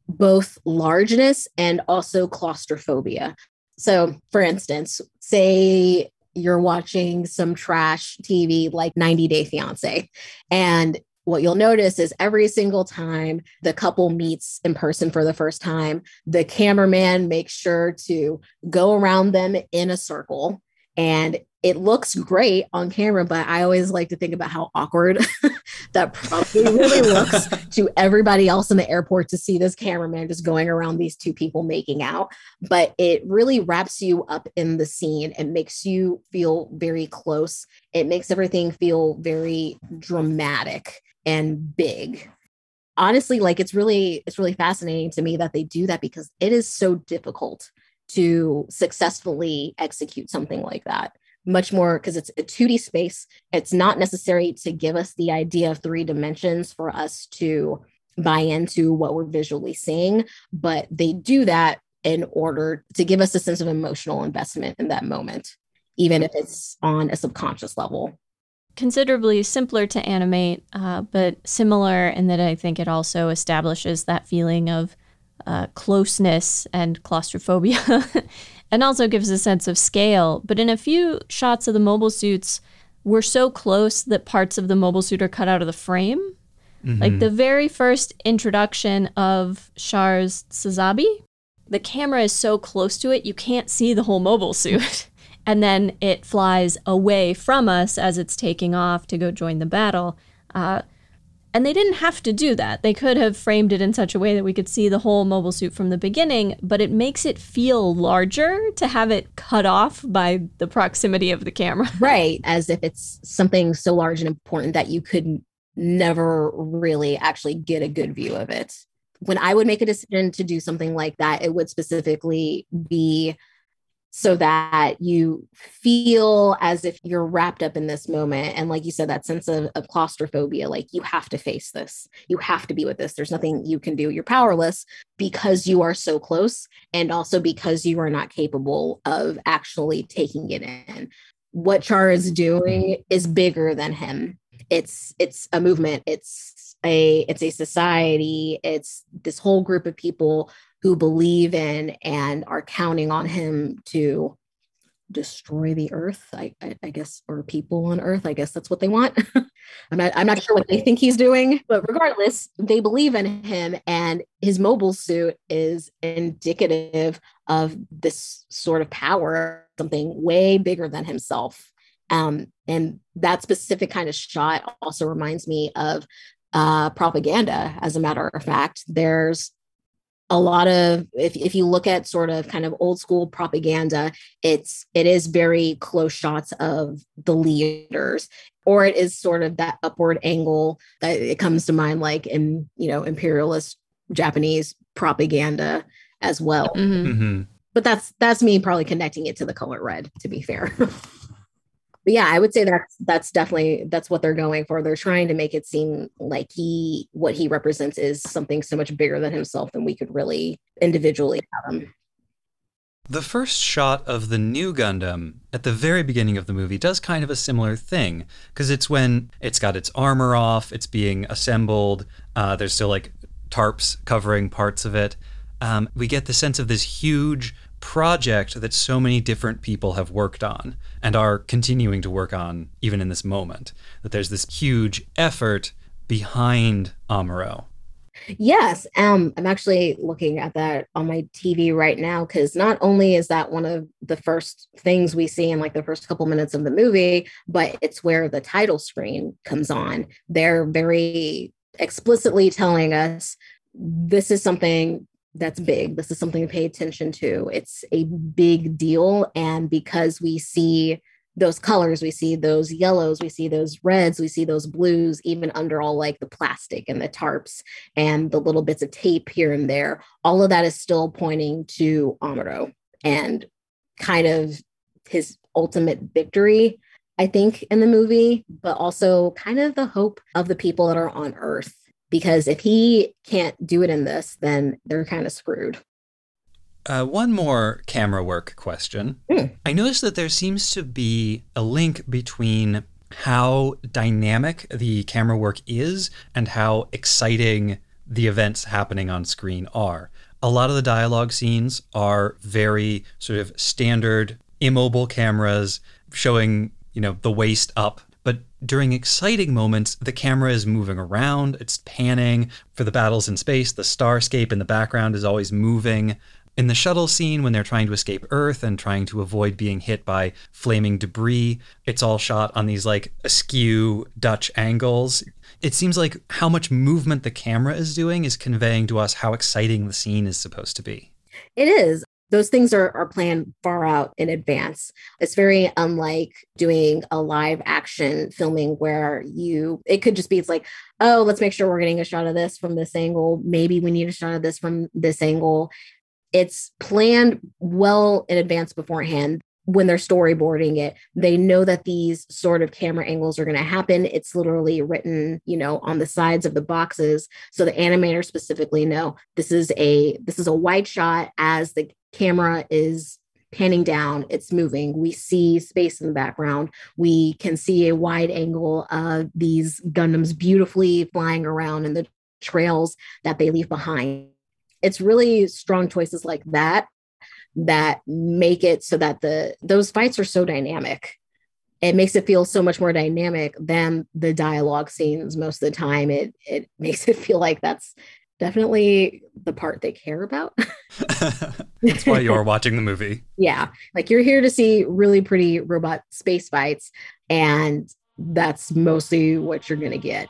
both largeness and also claustrophobia. So, for instance, say you're watching some trash TV like 90 Day Fiance, and what you'll notice is every single time the couple meets in person for the first time, the cameraman makes sure to go around them in a circle. And it looks great on camera, but I always like to think about how awkward that probably really looks to everybody else in the airport to see this cameraman just going around these two people making out. But it really wraps you up in the scene and makes you feel very close. It makes everything feel very dramatic and big. Honestly, like it's really, it's really fascinating to me that they do that because it is so difficult to successfully execute something like that much more because it's a 2D space. It's not necessary to give us the idea of three dimensions for us to buy into what we're visually seeing, but they do that in order to give us a sense of emotional investment in that moment, even if it's on a subconscious level. Considerably simpler to animate, uh, but similar in that I think it also establishes that feeling of uh, closeness and claustrophobia. and also gives a sense of scale. But in a few shots of the mobile suits, we're so close that parts of the mobile suit are cut out of the frame. Mm-hmm. Like the very first introduction of Char's Sazabi, the camera is so close to it, you can't see the whole mobile suit. and then it flies away from us as it's taking off to go join the battle. Uh, and they didn't have to do that. They could have framed it in such a way that we could see the whole mobile suit from the beginning, but it makes it feel larger to have it cut off by the proximity of the camera. Right. As if it's something so large and important that you could never really actually get a good view of it. When I would make a decision to do something like that, it would specifically be so that you feel as if you're wrapped up in this moment. And like you said, that sense of, of, claustrophobia, like you have to face this, you have to be with this. There's nothing you can do. You're powerless because you are so close, and also because you are not capable of actually taking it in. What Char is doing is bigger than him. It's it's a movement. It's a it's a society. It's this whole group of people who believe in and are counting on him to destroy the earth I, I, I, guess or people on earth i guess that's what they want. I'm not i'm not sure what they think he's doing but regardless they believe in him and his mobile suit is indicative of this sort of power something way bigger than himself. Um, and that specific kind of shot also reminds me of uh, propaganda. As a matter of fact there's a lot of if, if you look at sort of kind of old school propaganda it's it is very close shots of the leaders or it is sort of that upward angle that it comes to mind like in you know imperialist japanese propaganda as well mm-hmm. Mm-hmm. but that's that's me probably connecting it to the color red to be fair but yeah, I would say that's that's definitely that's what they're going for. They're trying to make it seem like he what he represents is something so much bigger than himself than we could really individually fathom. The first shot of the new Gundam at the very beginning of the movie does kind of a similar thing because it's when it's got its armor off, it's being assembled. Uh, there's still like tarps covering parts of it. Um, we get the sense of this huge project that so many different people have worked on and are continuing to work on even in this moment. That there's this huge effort behind Amuro. Yes, um, I'm actually looking at that on my TV right now because not only is that one of the first things we see in like the first couple minutes of the movie, but it's where the title screen comes on. They're very explicitly telling us this is something that's big. This is something to pay attention to. It's a big deal. And because we see those colors, we see those yellows, we see those reds, we see those blues, even under all like the plastic and the tarps and the little bits of tape here and there, all of that is still pointing to Amuro and kind of his ultimate victory, I think, in the movie, but also kind of the hope of the people that are on Earth because if he can't do it in this, then they're kind of screwed. Uh, one more camera work question. Mm. I noticed that there seems to be a link between how dynamic the camera work is and how exciting the events happening on screen are. A lot of the dialogue scenes are very sort of standard immobile cameras showing, you know, the waist up during exciting moments, the camera is moving around, it's panning. For the battles in space, the starscape in the background is always moving. In the shuttle scene, when they're trying to escape Earth and trying to avoid being hit by flaming debris, it's all shot on these like askew Dutch angles. It seems like how much movement the camera is doing is conveying to us how exciting the scene is supposed to be. It is those things are, are planned far out in advance. It's very unlike doing a live action filming where you, it could just be, it's like, oh, let's make sure we're getting a shot of this from this angle. Maybe we need a shot of this from this angle. It's planned well in advance beforehand when they're storyboarding it they know that these sort of camera angles are going to happen it's literally written you know on the sides of the boxes so the animators specifically know this is a this is a wide shot as the camera is panning down, it's moving. We see space in the background. We can see a wide angle of these Gundams beautifully flying around in the trails that they leave behind. It's really strong choices like that that make it so that the those fights are so dynamic. It makes it feel so much more dynamic than the dialogue scenes most of the time. It it makes it feel like that's definitely the part they care about. That's why you're watching the movie. Yeah. Like you're here to see really pretty robot space fights. And that's mostly what you're going to get.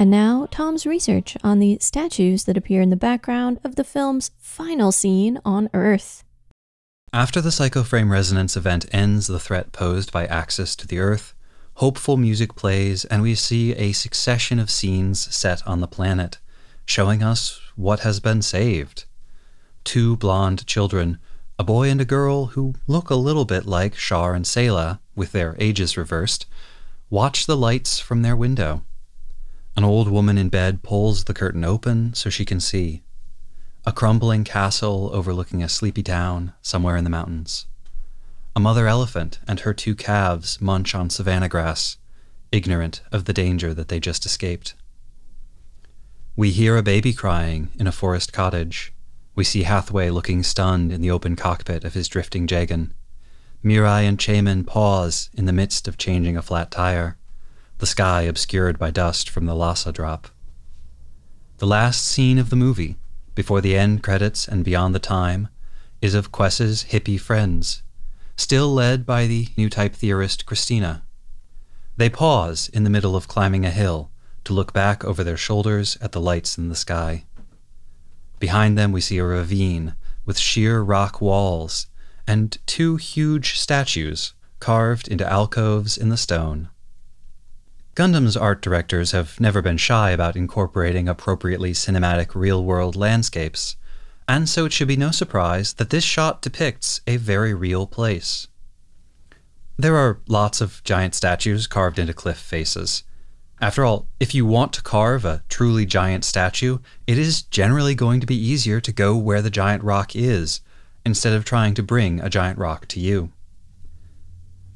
And now, Tom's research on the statues that appear in the background of the film's final scene on Earth. After the psychoframe resonance event ends the threat posed by Axis to the Earth, hopeful music plays, and we see a succession of scenes set on the planet, showing us what has been saved. Two blonde children, a boy and a girl who look a little bit like Char and Sayla, with their ages reversed, watch the lights from their window. An old woman in bed pulls the curtain open so she can see. A crumbling castle overlooking a sleepy town somewhere in the mountains. A mother elephant and her two calves munch on savanna grass, ignorant of the danger that they just escaped. We hear a baby crying in a forest cottage. We see Hathaway looking stunned in the open cockpit of his drifting Jagan. Mirai and Cheimin pause in the midst of changing a flat tire the sky obscured by dust from the Lhasa drop. The last scene of the movie, before the end credits and beyond the time, is of Quess's hippie friends, still led by the new type theorist Christina. They pause in the middle of climbing a hill to look back over their shoulders at the lights in the sky. Behind them, we see a ravine with sheer rock walls and two huge statues carved into alcoves in the stone. Gundam's art directors have never been shy about incorporating appropriately cinematic real world landscapes, and so it should be no surprise that this shot depicts a very real place. There are lots of giant statues carved into cliff faces. After all, if you want to carve a truly giant statue, it is generally going to be easier to go where the giant rock is, instead of trying to bring a giant rock to you.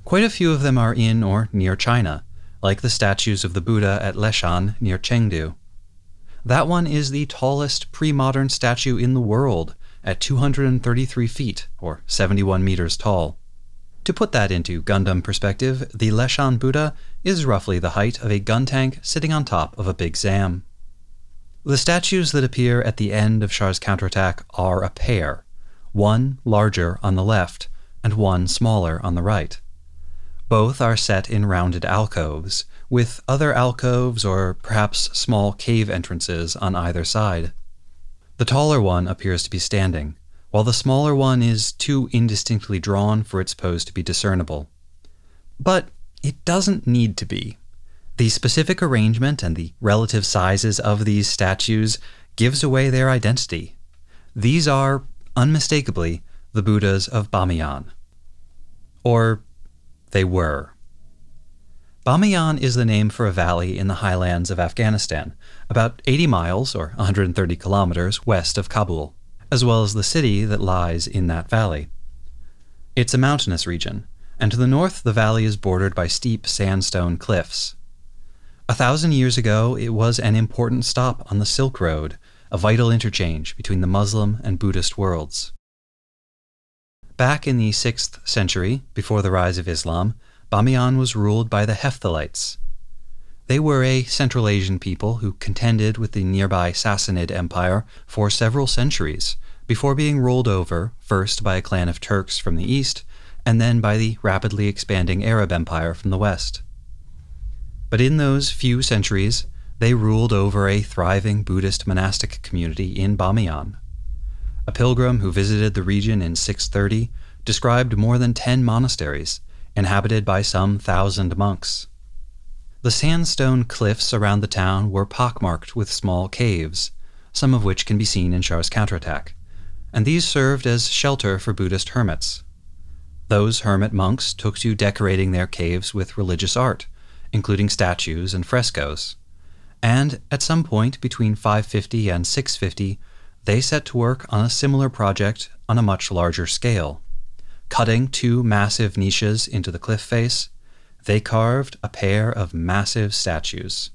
Quite a few of them are in or near China like the statues of the Buddha at Leshan near Chengdu. That one is the tallest pre modern statue in the world at 233 feet, or 71 meters tall. To put that into Gundam perspective, the Leshan Buddha is roughly the height of a Guntank sitting on top of a Big Zam. The statues that appear at the end of Char's counterattack are a pair, one larger on the left and one smaller on the right. Both are set in rounded alcoves, with other alcoves or perhaps small cave entrances on either side. The taller one appears to be standing, while the smaller one is too indistinctly drawn for its pose to be discernible. But it doesn't need to be. The specific arrangement and the relative sizes of these statues gives away their identity. These are, unmistakably, the Buddhas of Bamiyan. Or they were. Bamiyan is the name for a valley in the highlands of Afghanistan, about 80 miles or 130 kilometers west of Kabul, as well as the city that lies in that valley. It's a mountainous region, and to the north the valley is bordered by steep sandstone cliffs. A thousand years ago, it was an important stop on the Silk Road, a vital interchange between the Muslim and Buddhist worlds. Back in the 6th century, before the rise of Islam, Bamiyan was ruled by the Hephthalites. They were a Central Asian people who contended with the nearby Sassanid Empire for several centuries before being rolled over first by a clan of Turks from the east and then by the rapidly expanding Arab Empire from the west. But in those few centuries, they ruled over a thriving Buddhist monastic community in Bamiyan. A pilgrim who visited the region in 630 described more than ten monasteries, inhabited by some thousand monks. The sandstone cliffs around the town were pockmarked with small caves, some of which can be seen in Char's counterattack, and these served as shelter for Buddhist hermits. Those hermit monks took to decorating their caves with religious art, including statues and frescoes. And at some point between 550 and 650, they set to work on a similar project on a much larger scale. Cutting two massive niches into the cliff face, they carved a pair of massive statues.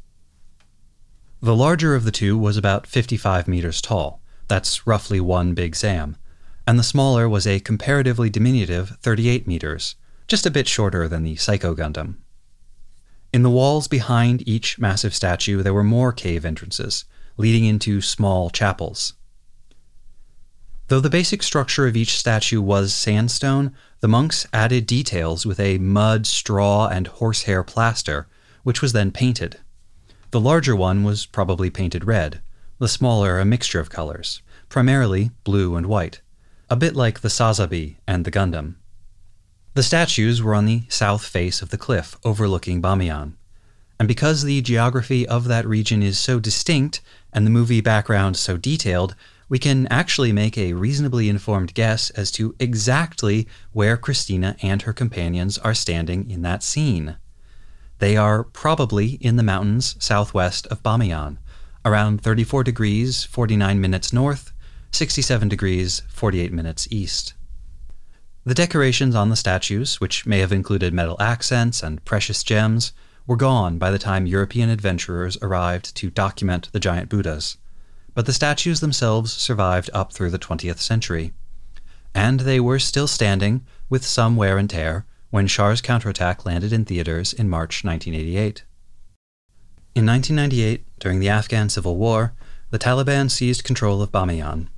The larger of the two was about 55 meters tall, that's roughly one Big Zam, and the smaller was a comparatively diminutive 38 meters, just a bit shorter than the Psycho Gundam. In the walls behind each massive statue, there were more cave entrances, leading into small chapels. Though the basic structure of each statue was sandstone, the monks added details with a mud, straw, and horsehair plaster, which was then painted. The larger one was probably painted red, the smaller a mixture of colors, primarily blue and white, a bit like the Sazabi and the Gundam. The statues were on the south face of the cliff overlooking Bamiyan. And because the geography of that region is so distinct and the movie background so detailed, we can actually make a reasonably informed guess as to exactly where Christina and her companions are standing in that scene. They are probably in the mountains southwest of Bamiyan, around 34 degrees 49 minutes north, 67 degrees 48 minutes east. The decorations on the statues, which may have included metal accents and precious gems, were gone by the time European adventurers arrived to document the giant Buddhas but the statues themselves survived up through the 20th century. And they were still standing, with some wear and tear, when Char's counterattack landed in theaters in March 1988. In 1998, during the Afghan Civil War, the Taliban seized control of Bamiyan.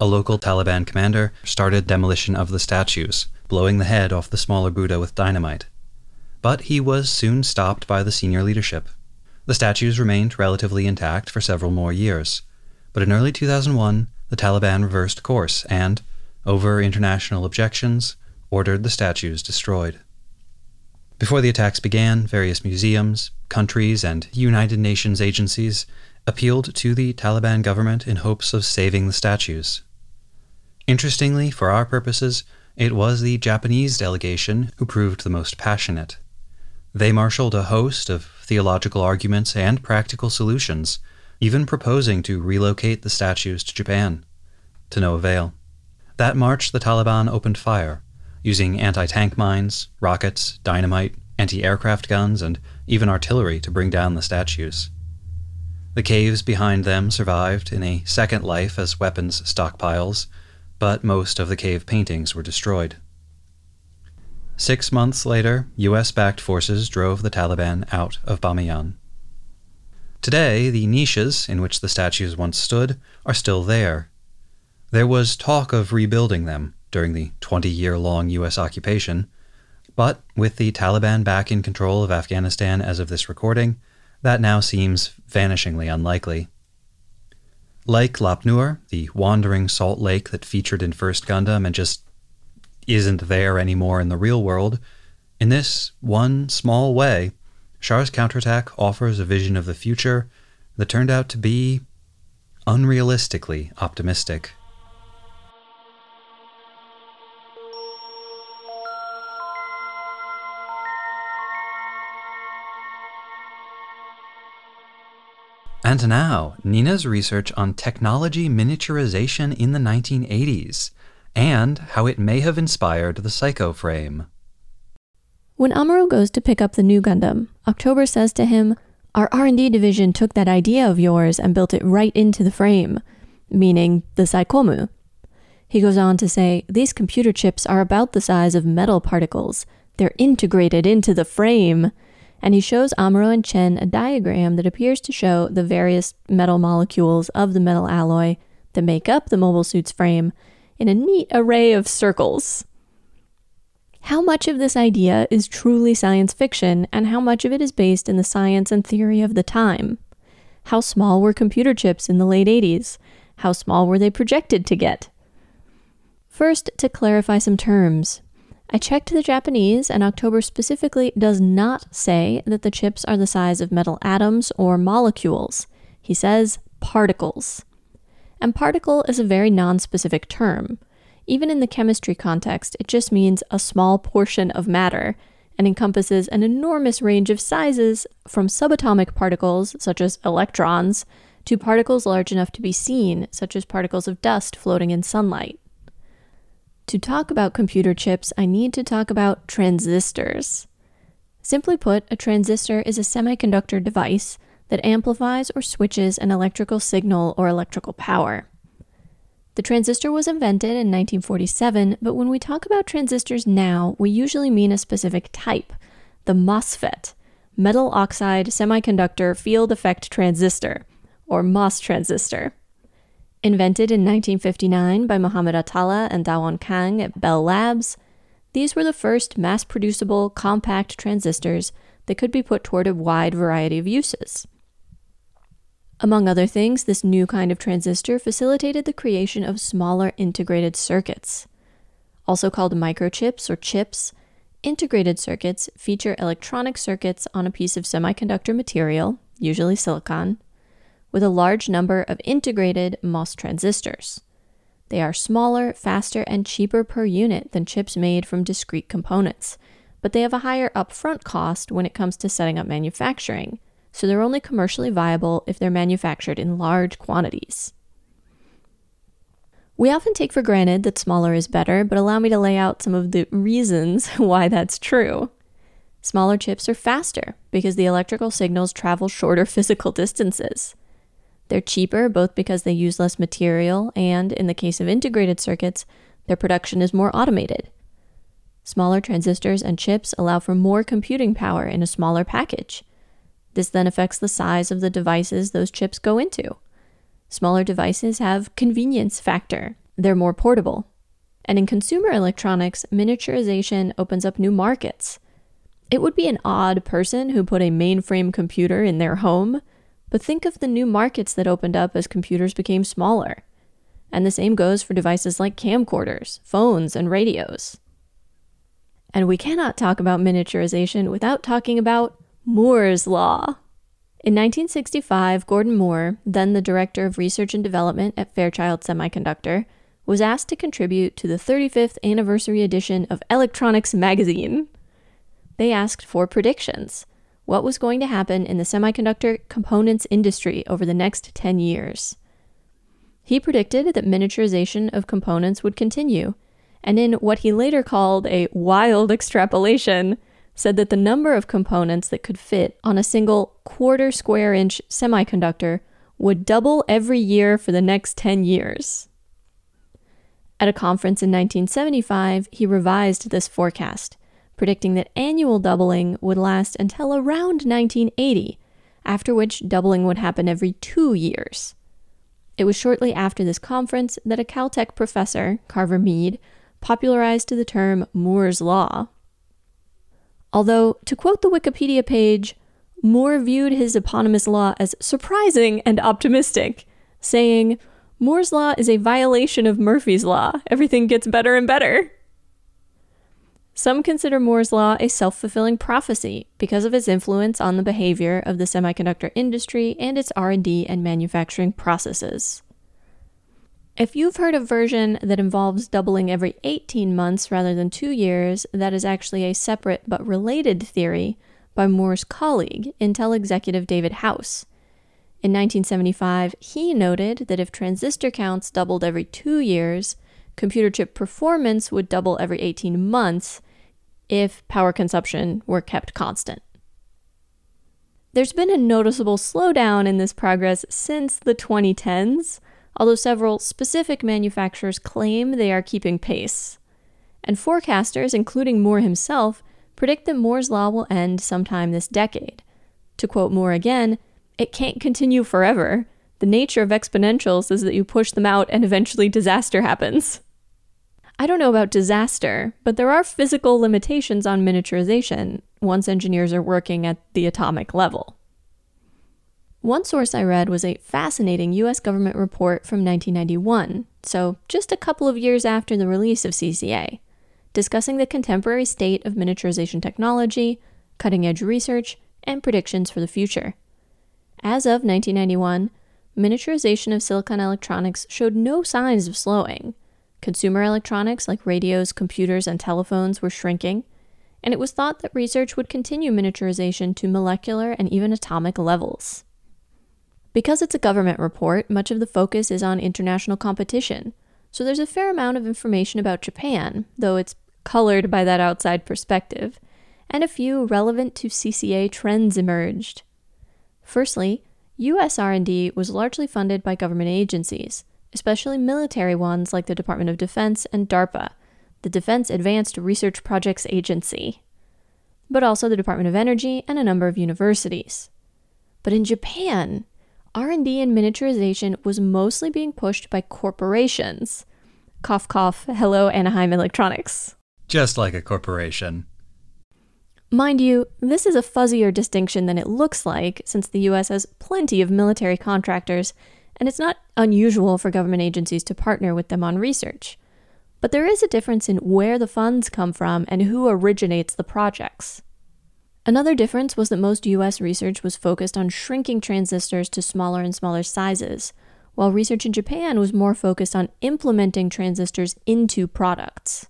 A local Taliban commander started demolition of the statues, blowing the head off the smaller Buddha with dynamite. But he was soon stopped by the senior leadership. The statues remained relatively intact for several more years, but in early 2001, the Taliban reversed course and, over international objections, ordered the statues destroyed. Before the attacks began, various museums, countries, and United Nations agencies appealed to the Taliban government in hopes of saving the statues. Interestingly, for our purposes, it was the Japanese delegation who proved the most passionate. They marshaled a host of theological arguments and practical solutions even proposing to relocate the statues to Japan, to no avail. That March, the Taliban opened fire, using anti tank mines, rockets, dynamite, anti aircraft guns, and even artillery to bring down the statues. The caves behind them survived in a second life as weapons stockpiles, but most of the cave paintings were destroyed. Six months later, US backed forces drove the Taliban out of Bamiyan. Today, the niches in which the statues once stood are still there. There was talk of rebuilding them during the 20 year long U.S. occupation, but with the Taliban back in control of Afghanistan as of this recording, that now seems vanishingly unlikely. Like Lop Nur, the wandering salt lake that featured in First Gundam and just isn't there anymore in the real world, in this one small way, Char's counterattack offers a vision of the future that turned out to be unrealistically optimistic. And now, Nina's research on technology miniaturization in the 1980s and how it may have inspired the Psycho frame. When Amuro goes to pick up the new Gundam, October says to him, "Our R&D division took that idea of yours and built it right into the frame, meaning the Psycommu." He goes on to say, "These computer chips are about the size of metal particles. They're integrated into the frame." And he shows Amuro and Chan a diagram that appears to show the various metal molecules of the metal alloy that make up the mobile suit's frame in a neat array of circles. How much of this idea is truly science fiction, and how much of it is based in the science and theory of the time? How small were computer chips in the late 80s? How small were they projected to get? First, to clarify some terms. I checked the Japanese, and October specifically does not say that the chips are the size of metal atoms or molecules. He says particles. And particle is a very non-specific term. Even in the chemistry context, it just means a small portion of matter and encompasses an enormous range of sizes from subatomic particles, such as electrons, to particles large enough to be seen, such as particles of dust floating in sunlight. To talk about computer chips, I need to talk about transistors. Simply put, a transistor is a semiconductor device that amplifies or switches an electrical signal or electrical power. The transistor was invented in 1947, but when we talk about transistors now, we usually mean a specific type, the MOSFET, metal oxide semiconductor field effect transistor, or MOS transistor. Invented in 1959 by Mohamed Atalla and Dawon Kang at Bell Labs, these were the first mass producible compact transistors that could be put toward a wide variety of uses. Among other things, this new kind of transistor facilitated the creation of smaller integrated circuits. Also called microchips or chips, integrated circuits feature electronic circuits on a piece of semiconductor material, usually silicon, with a large number of integrated MOS transistors. They are smaller, faster, and cheaper per unit than chips made from discrete components, but they have a higher upfront cost when it comes to setting up manufacturing so they're only commercially viable if they're manufactured in large quantities. We often take for granted that smaller is better, but allow me to lay out some of the reasons why that's true. Smaller chips are faster because the electrical signals travel shorter physical distances. They're cheaper both because they use less material and, in the case of integrated circuits, their production is more automated. Smaller transistors and chips allow for more computing power in a smaller package. This then affects the size of the devices those chips go into. Smaller devices have convenience factor. They're more portable. And in consumer electronics, miniaturization opens up new markets. It would be an odd person who put a mainframe computer in their home, but think of the new markets that opened up as computers became smaller. And the same goes for devices like camcorders, phones, and radios. And we cannot talk about miniaturization without talking about Moore's Law. In 1965, Gordon Moore, then the director of research and development at Fairchild Semiconductor, was asked to contribute to the 35th anniversary edition of Electronics magazine. They asked for predictions. What was going to happen in the semiconductor components industry over the next 10 years? He predicted that miniaturization of components would continue, and in what he later called a wild extrapolation, said that the number of components that could fit on a single quarter square inch semiconductor would double every year for the next 10 years. At a conference in 1975, he revised this forecast, predicting that annual doubling would last until around 1980, after which doubling would happen every two years. It was shortly after this conference that a Caltech professor, Carver Mead, popularized the term Moore's Law Although, to quote the Wikipedia page, Moore viewed his eponymous law as surprising and optimistic, saying, Moore's law is a violation of Murphy's law. Everything gets better and better. Some consider Moore's law a self-fulfilling prophecy because of its influence on the behavior of the semiconductor industry and its R&D and manufacturing processes. If you've heard a version that involves doubling every 18 months rather than two years, that is actually a separate but related theory by Moore's colleague, Intel executive David House. In 1975, he noted that if transistor counts doubled every two years, computer chip performance would double every 18 months if power consumption were kept constant. There's been a noticeable slowdown in this progress since the 2010s although several specific manufacturers claim they are keeping pace. And forecasters, including Moore himself, predict that Moore's Law will end sometime this decade. To quote Moore again, it can't continue forever. The nature of exponentials is that you push them out and eventually disaster happens. I don't know about disaster, but there are physical limitations on miniaturization once engineers are working at the atomic level. One source I read was a fascinating US government report from 1991, so just a couple of years after the release of CCA, discussing the contemporary state of miniaturization technology, cutting edge research, and predictions for the future. As of 1991, miniaturization of silicon electronics showed no signs of slowing. Consumer electronics like radios, computers, and telephones were shrinking, and it was thought that research would continue miniaturization to molecular and even atomic levels. Because it's a government report, much of the focus is on international competition, so there's a fair amount of information about Japan, though it's colored by that outside perspective, and a few relevant to CCA trends emerged. Firstly, US R&D was largely funded by government agencies, especially military ones like the Department of Defense and DARPA, the Defense Advanced Research Projects Agency, but also the Department of Energy and a number of universities. But in Japan, R&D in miniaturization was mostly being pushed by corporations. Cough cough, hello Anaheim Electronics. Just like a corporation. Mind you, this is a fuzzier distinction than it looks like, since the US has plenty of military contractors, and it's not unusual for government agencies to partner with them on research. But there is a difference in where the funds come from and who originates the projects. Another difference was that most US research was focused on shrinking transistors to smaller and smaller sizes, while research in Japan was more focused on implementing transistors into products.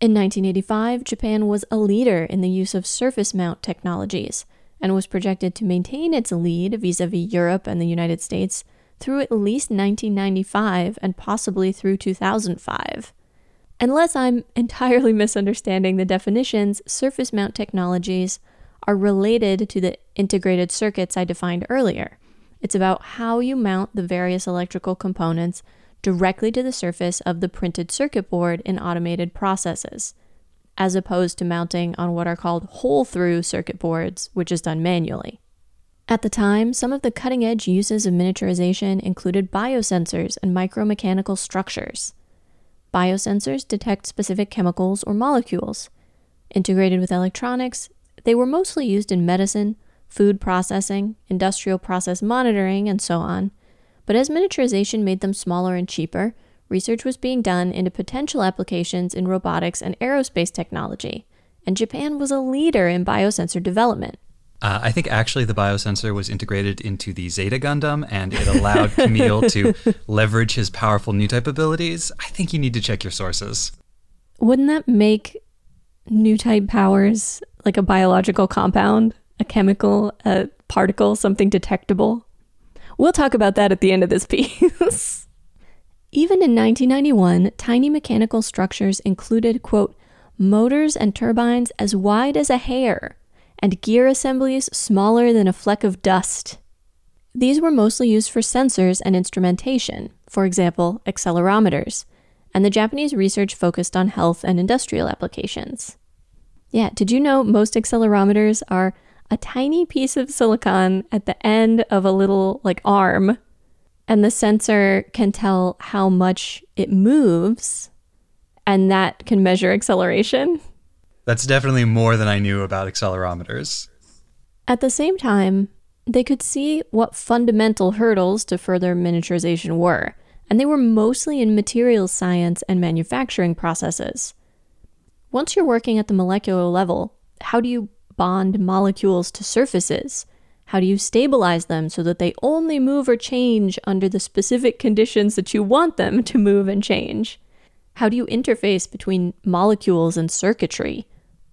In 1985, Japan was a leader in the use of surface mount technologies and was projected to maintain its lead vis a vis Europe and the United States through at least 1995 and possibly through 2005. Unless I'm entirely misunderstanding the definitions, surface mount technologies are related to the integrated circuits I defined earlier. It's about how you mount the various electrical components directly to the surface of the printed circuit board in automated processes, as opposed to mounting on what are called hole through circuit boards, which is done manually. At the time, some of the cutting edge uses of miniaturization included biosensors and micromechanical structures. Biosensors detect specific chemicals or molecules. Integrated with electronics, they were mostly used in medicine, food processing, industrial process monitoring, and so on, but as miniaturization made them smaller and cheaper, research was being done into potential applications in robotics and aerospace technology, and Japan was a leader in biosensor development. Uh, I think actually the biosensor was integrated into the Zeta Gundam and it allowed Camille to leverage his powerful new type abilities. I think you need to check your sources. Wouldn't that make new type powers like a biological compound, a chemical, a particle, something detectable? We'll talk about that at the end of this piece. Even in 1991, tiny mechanical structures included, quote, motors and turbines as wide as a hair, and gear assemblies smaller than a fleck of dust. These were mostly used for sensors and instrumentation, for example, accelerometers, and the Japanese research focused on health and industrial applications. Yeah, did you know most accelerometers are a tiny piece of silicon at the end of a little like arm and the sensor can tell how much it moves and that can measure acceleration. That's definitely more than I knew about accelerometers. At the same time, they could see what fundamental hurdles to further miniaturization were, and they were mostly in materials science and manufacturing processes. Once you're working at the molecular level, how do you bond molecules to surfaces? How do you stabilize them so that they only move or change under the specific conditions that you want them to move and change? How do you interface between molecules and circuitry?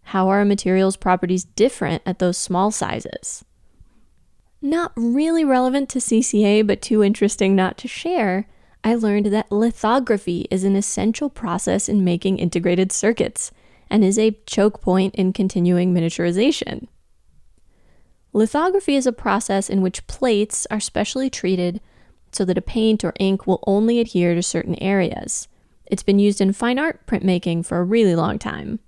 How are a material's properties different at those small sizes? Not really relevant to CCA, but too interesting not to share, I learned that lithography is an essential process in making integrated circuits and is a choke point in continuing miniaturization. Lithography is a process in which plates are specially treated so that a paint or ink will only adhere to certain areas. It's been used in fine art printmaking for a really long time.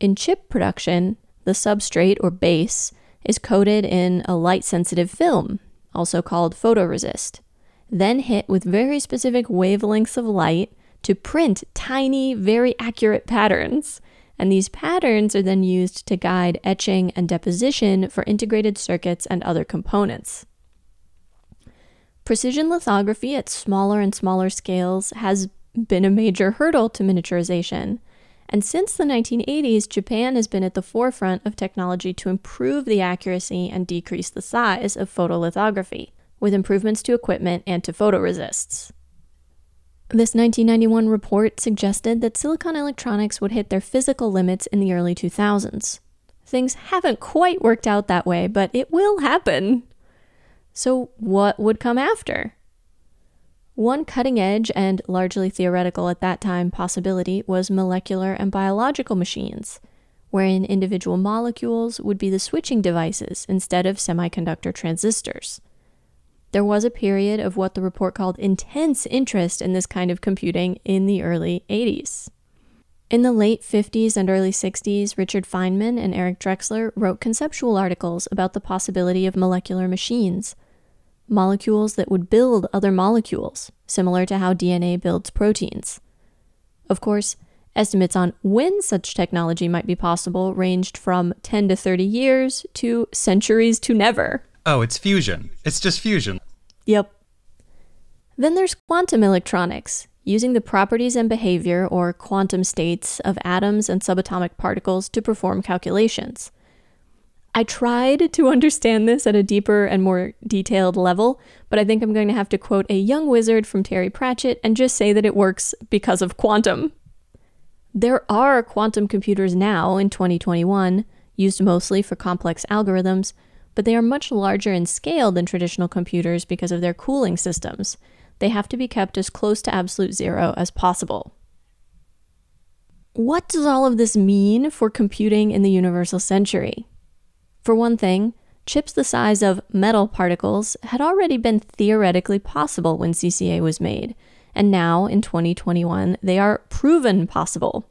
In chip production, the substrate or base is coated in a light sensitive film, also called photoresist, then hit with very specific wavelengths of light to print tiny, very accurate patterns and these patterns are then used to guide etching and deposition for integrated circuits and other components. Precision lithography at smaller and smaller scales has been a major hurdle to miniaturization. And since the 1980s, Japan has been at the forefront of technology to improve the accuracy and decrease the size of photolithography, with improvements to equipment and to photoresists. This 1991 report suggested that Silicon Electronics would hit their physical limits in the early 2000s. Things haven't quite worked out that way, but it will happen. So, what would come after? One cutting edge and largely theoretical at that time possibility was molecular and biological machines, wherein individual molecules would be the switching devices instead of semiconductor transistors. There was a period of what the report called intense interest in this kind of computing in the early 80s. In the late 50s and early 60s, Richard Feynman and Eric Drexler wrote conceptual articles about the possibility of molecular machines. Molecules that would build other molecules, similar to how DNA builds proteins. Of course, estimates on when such technology might be possible ranged from 10 to 30 years to centuries to never. Oh, it's fusion. It's just fusion. Yep. Then there's quantum electronics, using the properties and behavior or quantum states of atoms and subatomic particles to perform calculations. I tried to understand this at a deeper and more detailed level, but I think I'm going to have to quote a young wizard from Terry Pratchett and just say that it works because of quantum. There are quantum computers now in 2021, used mostly for complex algorithms, but they are much larger in scale than traditional computers because of their cooling systems. They have to be kept as close to absolute zero as possible. What does all of this mean for computing in the universal century? For one thing, chips the size of metal particles had already been theoretically possible when CCA was made, and now in 2021 they are proven possible.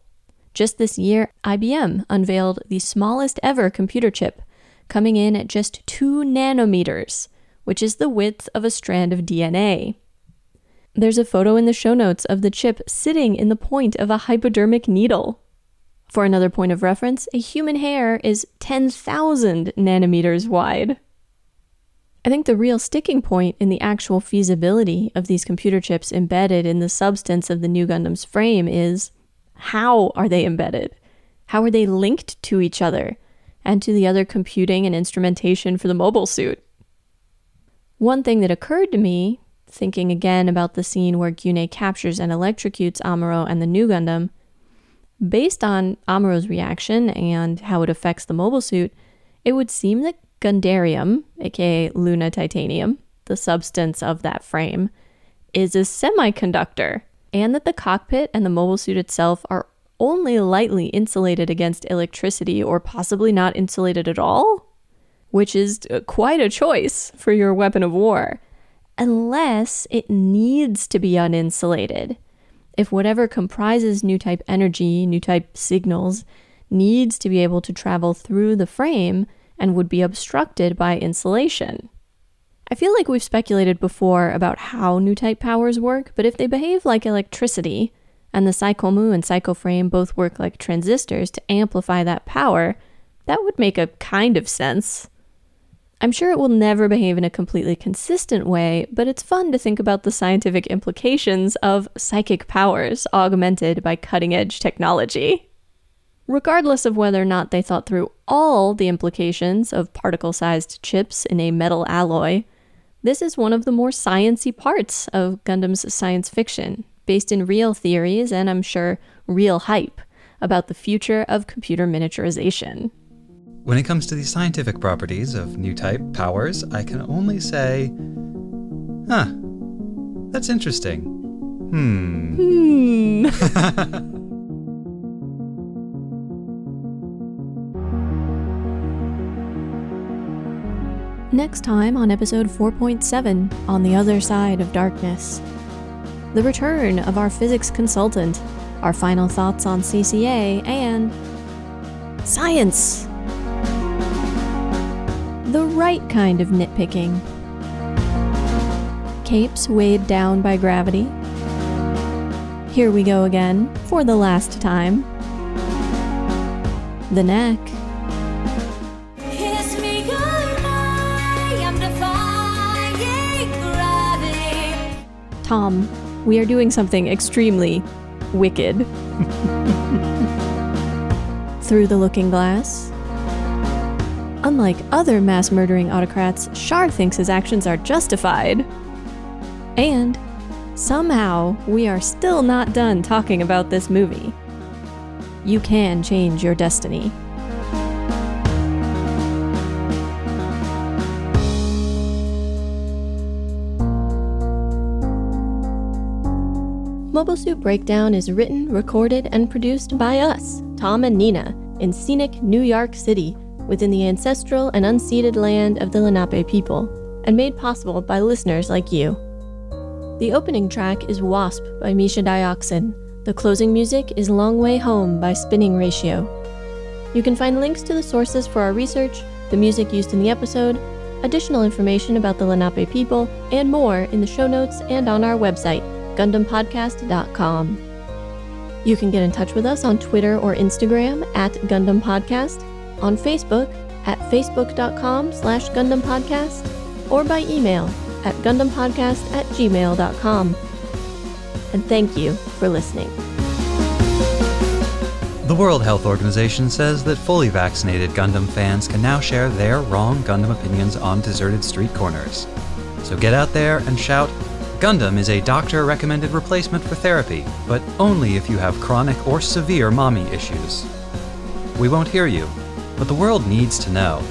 Just this year, IBM unveiled the smallest ever computer chip, coming in at just 2 nanometers, which is the width of a strand of DNA. There's a photo in the show notes of the chip sitting in the point of a hypodermic needle. For another point of reference, a human hair is 10,000 nanometers wide. I think the real sticking point in the actual feasibility of these computer chips embedded in the substance of the new Gundam's frame is how are they embedded? How are they linked to each other and to the other computing and instrumentation for the mobile suit? One thing that occurred to me, thinking again about the scene where Gyunei captures and electrocutes Amuro and the new Gundam, Based on Amuro's reaction and how it affects the mobile suit, it would seem that Gundarium, aka Luna Titanium, the substance of that frame, is a semiconductor, and that the cockpit and the mobile suit itself are only lightly insulated against electricity or possibly not insulated at all, which is uh, quite a choice for your weapon of war, unless it needs to be uninsulated if whatever comprises new type energy, new type signals, needs to be able to travel through the frame and would be obstructed by insulation. I feel like we've speculated before about how new type powers work, but if they behave like electricity, and the Psycommu and Psychoframe both work like transistors to amplify that power, that would make a kind of sense. I'm sure it will never behave in a completely consistent way, but it's fun to think about the scientific implications of psychic powers augmented by cutting edge technology. Regardless of whether or not they thought through all the implications of particle sized chips in a metal alloy, this is one of the more sciency parts of Gundam's science fiction, based in real theories and I'm sure real hype about the future of computer miniaturization. When it comes to the scientific properties of new type powers, I can only say, huh, that's interesting. Hmm. Hmm. Next time on episode 4.7, On the Other Side of Darkness. The return of our physics consultant, our final thoughts on CCA, and science! The right kind of nitpicking. Capes weighed down by gravity. Here we go again, for the last time. The neck. Tom, we are doing something extremely wicked. Through the looking glass. Unlike other mass murdering autocrats, Char thinks his actions are justified. And somehow, we are still not done talking about this movie. You can change your destiny. Mobile Suit Breakdown is written, recorded, and produced by us, Tom and Nina, in scenic New York City within the ancestral and unceded land of the Lenape people, and made possible by listeners like you. The opening track is Wasp by Misha Dioxin. The closing music is Long Way Home by Spinning Ratio. You can find links to the sources for our research, the music used in the episode, additional information about the Lenape people, and more in the show notes and on our website, GundamPodcast.com. You can get in touch with us on Twitter or Instagram at Gundam Podcast, on Facebook at facebook.com slash Gundam Podcast, or by email at GundamPodcast at gmail.com. And thank you for listening. The World Health Organization says that fully vaccinated Gundam fans can now share their wrong Gundam opinions on deserted street corners. So get out there and shout, Gundam is a doctor recommended replacement for therapy, but only if you have chronic or severe mommy issues. We won't hear you, but the world needs to know.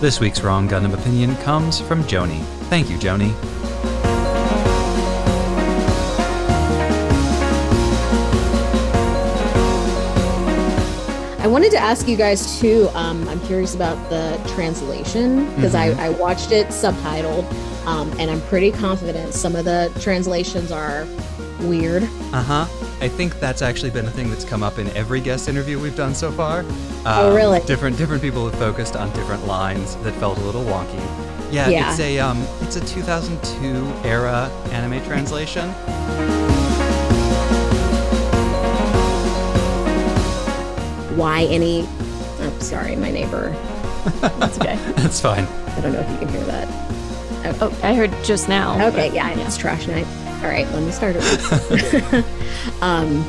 This week's Wrong Gundam opinion comes from Joni. Thank you, Joni. I wanted to ask you guys too. Um, I'm curious about the translation because Mhm. I, I watched it subtitled, um, and I'm pretty confident some of the translations are weird. Uh huh. I think that's actually been a thing that's come up in every guest interview we've done so far. Oh, Um, really? Different different people have focused on different lines that felt a little wonky. Yeah, Yeah. it's a um, it's a 2002 era anime translation. Why any? I'm sorry, my neighbor. That's okay. That's fine. I don't know if you can hear that. Oh, I heard just now. Okay, but- yeah, it's trash night. All right, let me start it. um,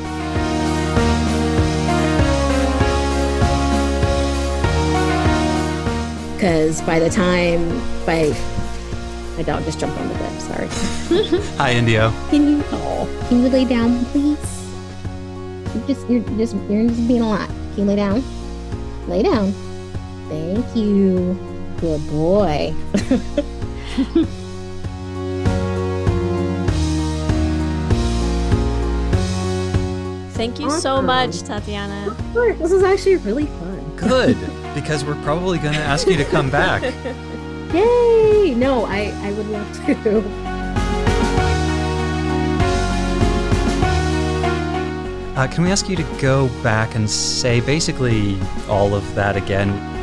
because by the time by my dog just jumped on the bed. Sorry. Hi, Indio. Can you? Oh, can you lay down, please? You're just you're just you're just being a lot. Can you lay down? Lay down. Thank you. Good boy. Thank you so much, Tatiana. This is actually really fun. Good, because we're probably going to ask you to come back. Yay! No, I I would love to. Uh, can we ask you to go back and say basically all of that again?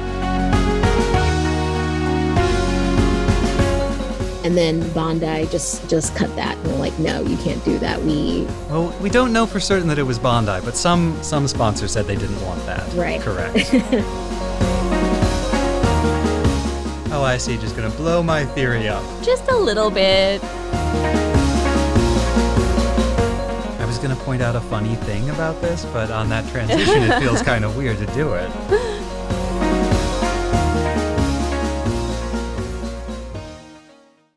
And then Bandai just just cut that. And we're like, no, you can't do that. We Well, we don't know for certain that it was Bandai, but some some sponsors said they didn't want that. Right. Correct. oh, I see. Just gonna blow my theory up. Just a little bit. I was gonna point out a funny thing about this, but on that transition, it feels kind of weird to do it.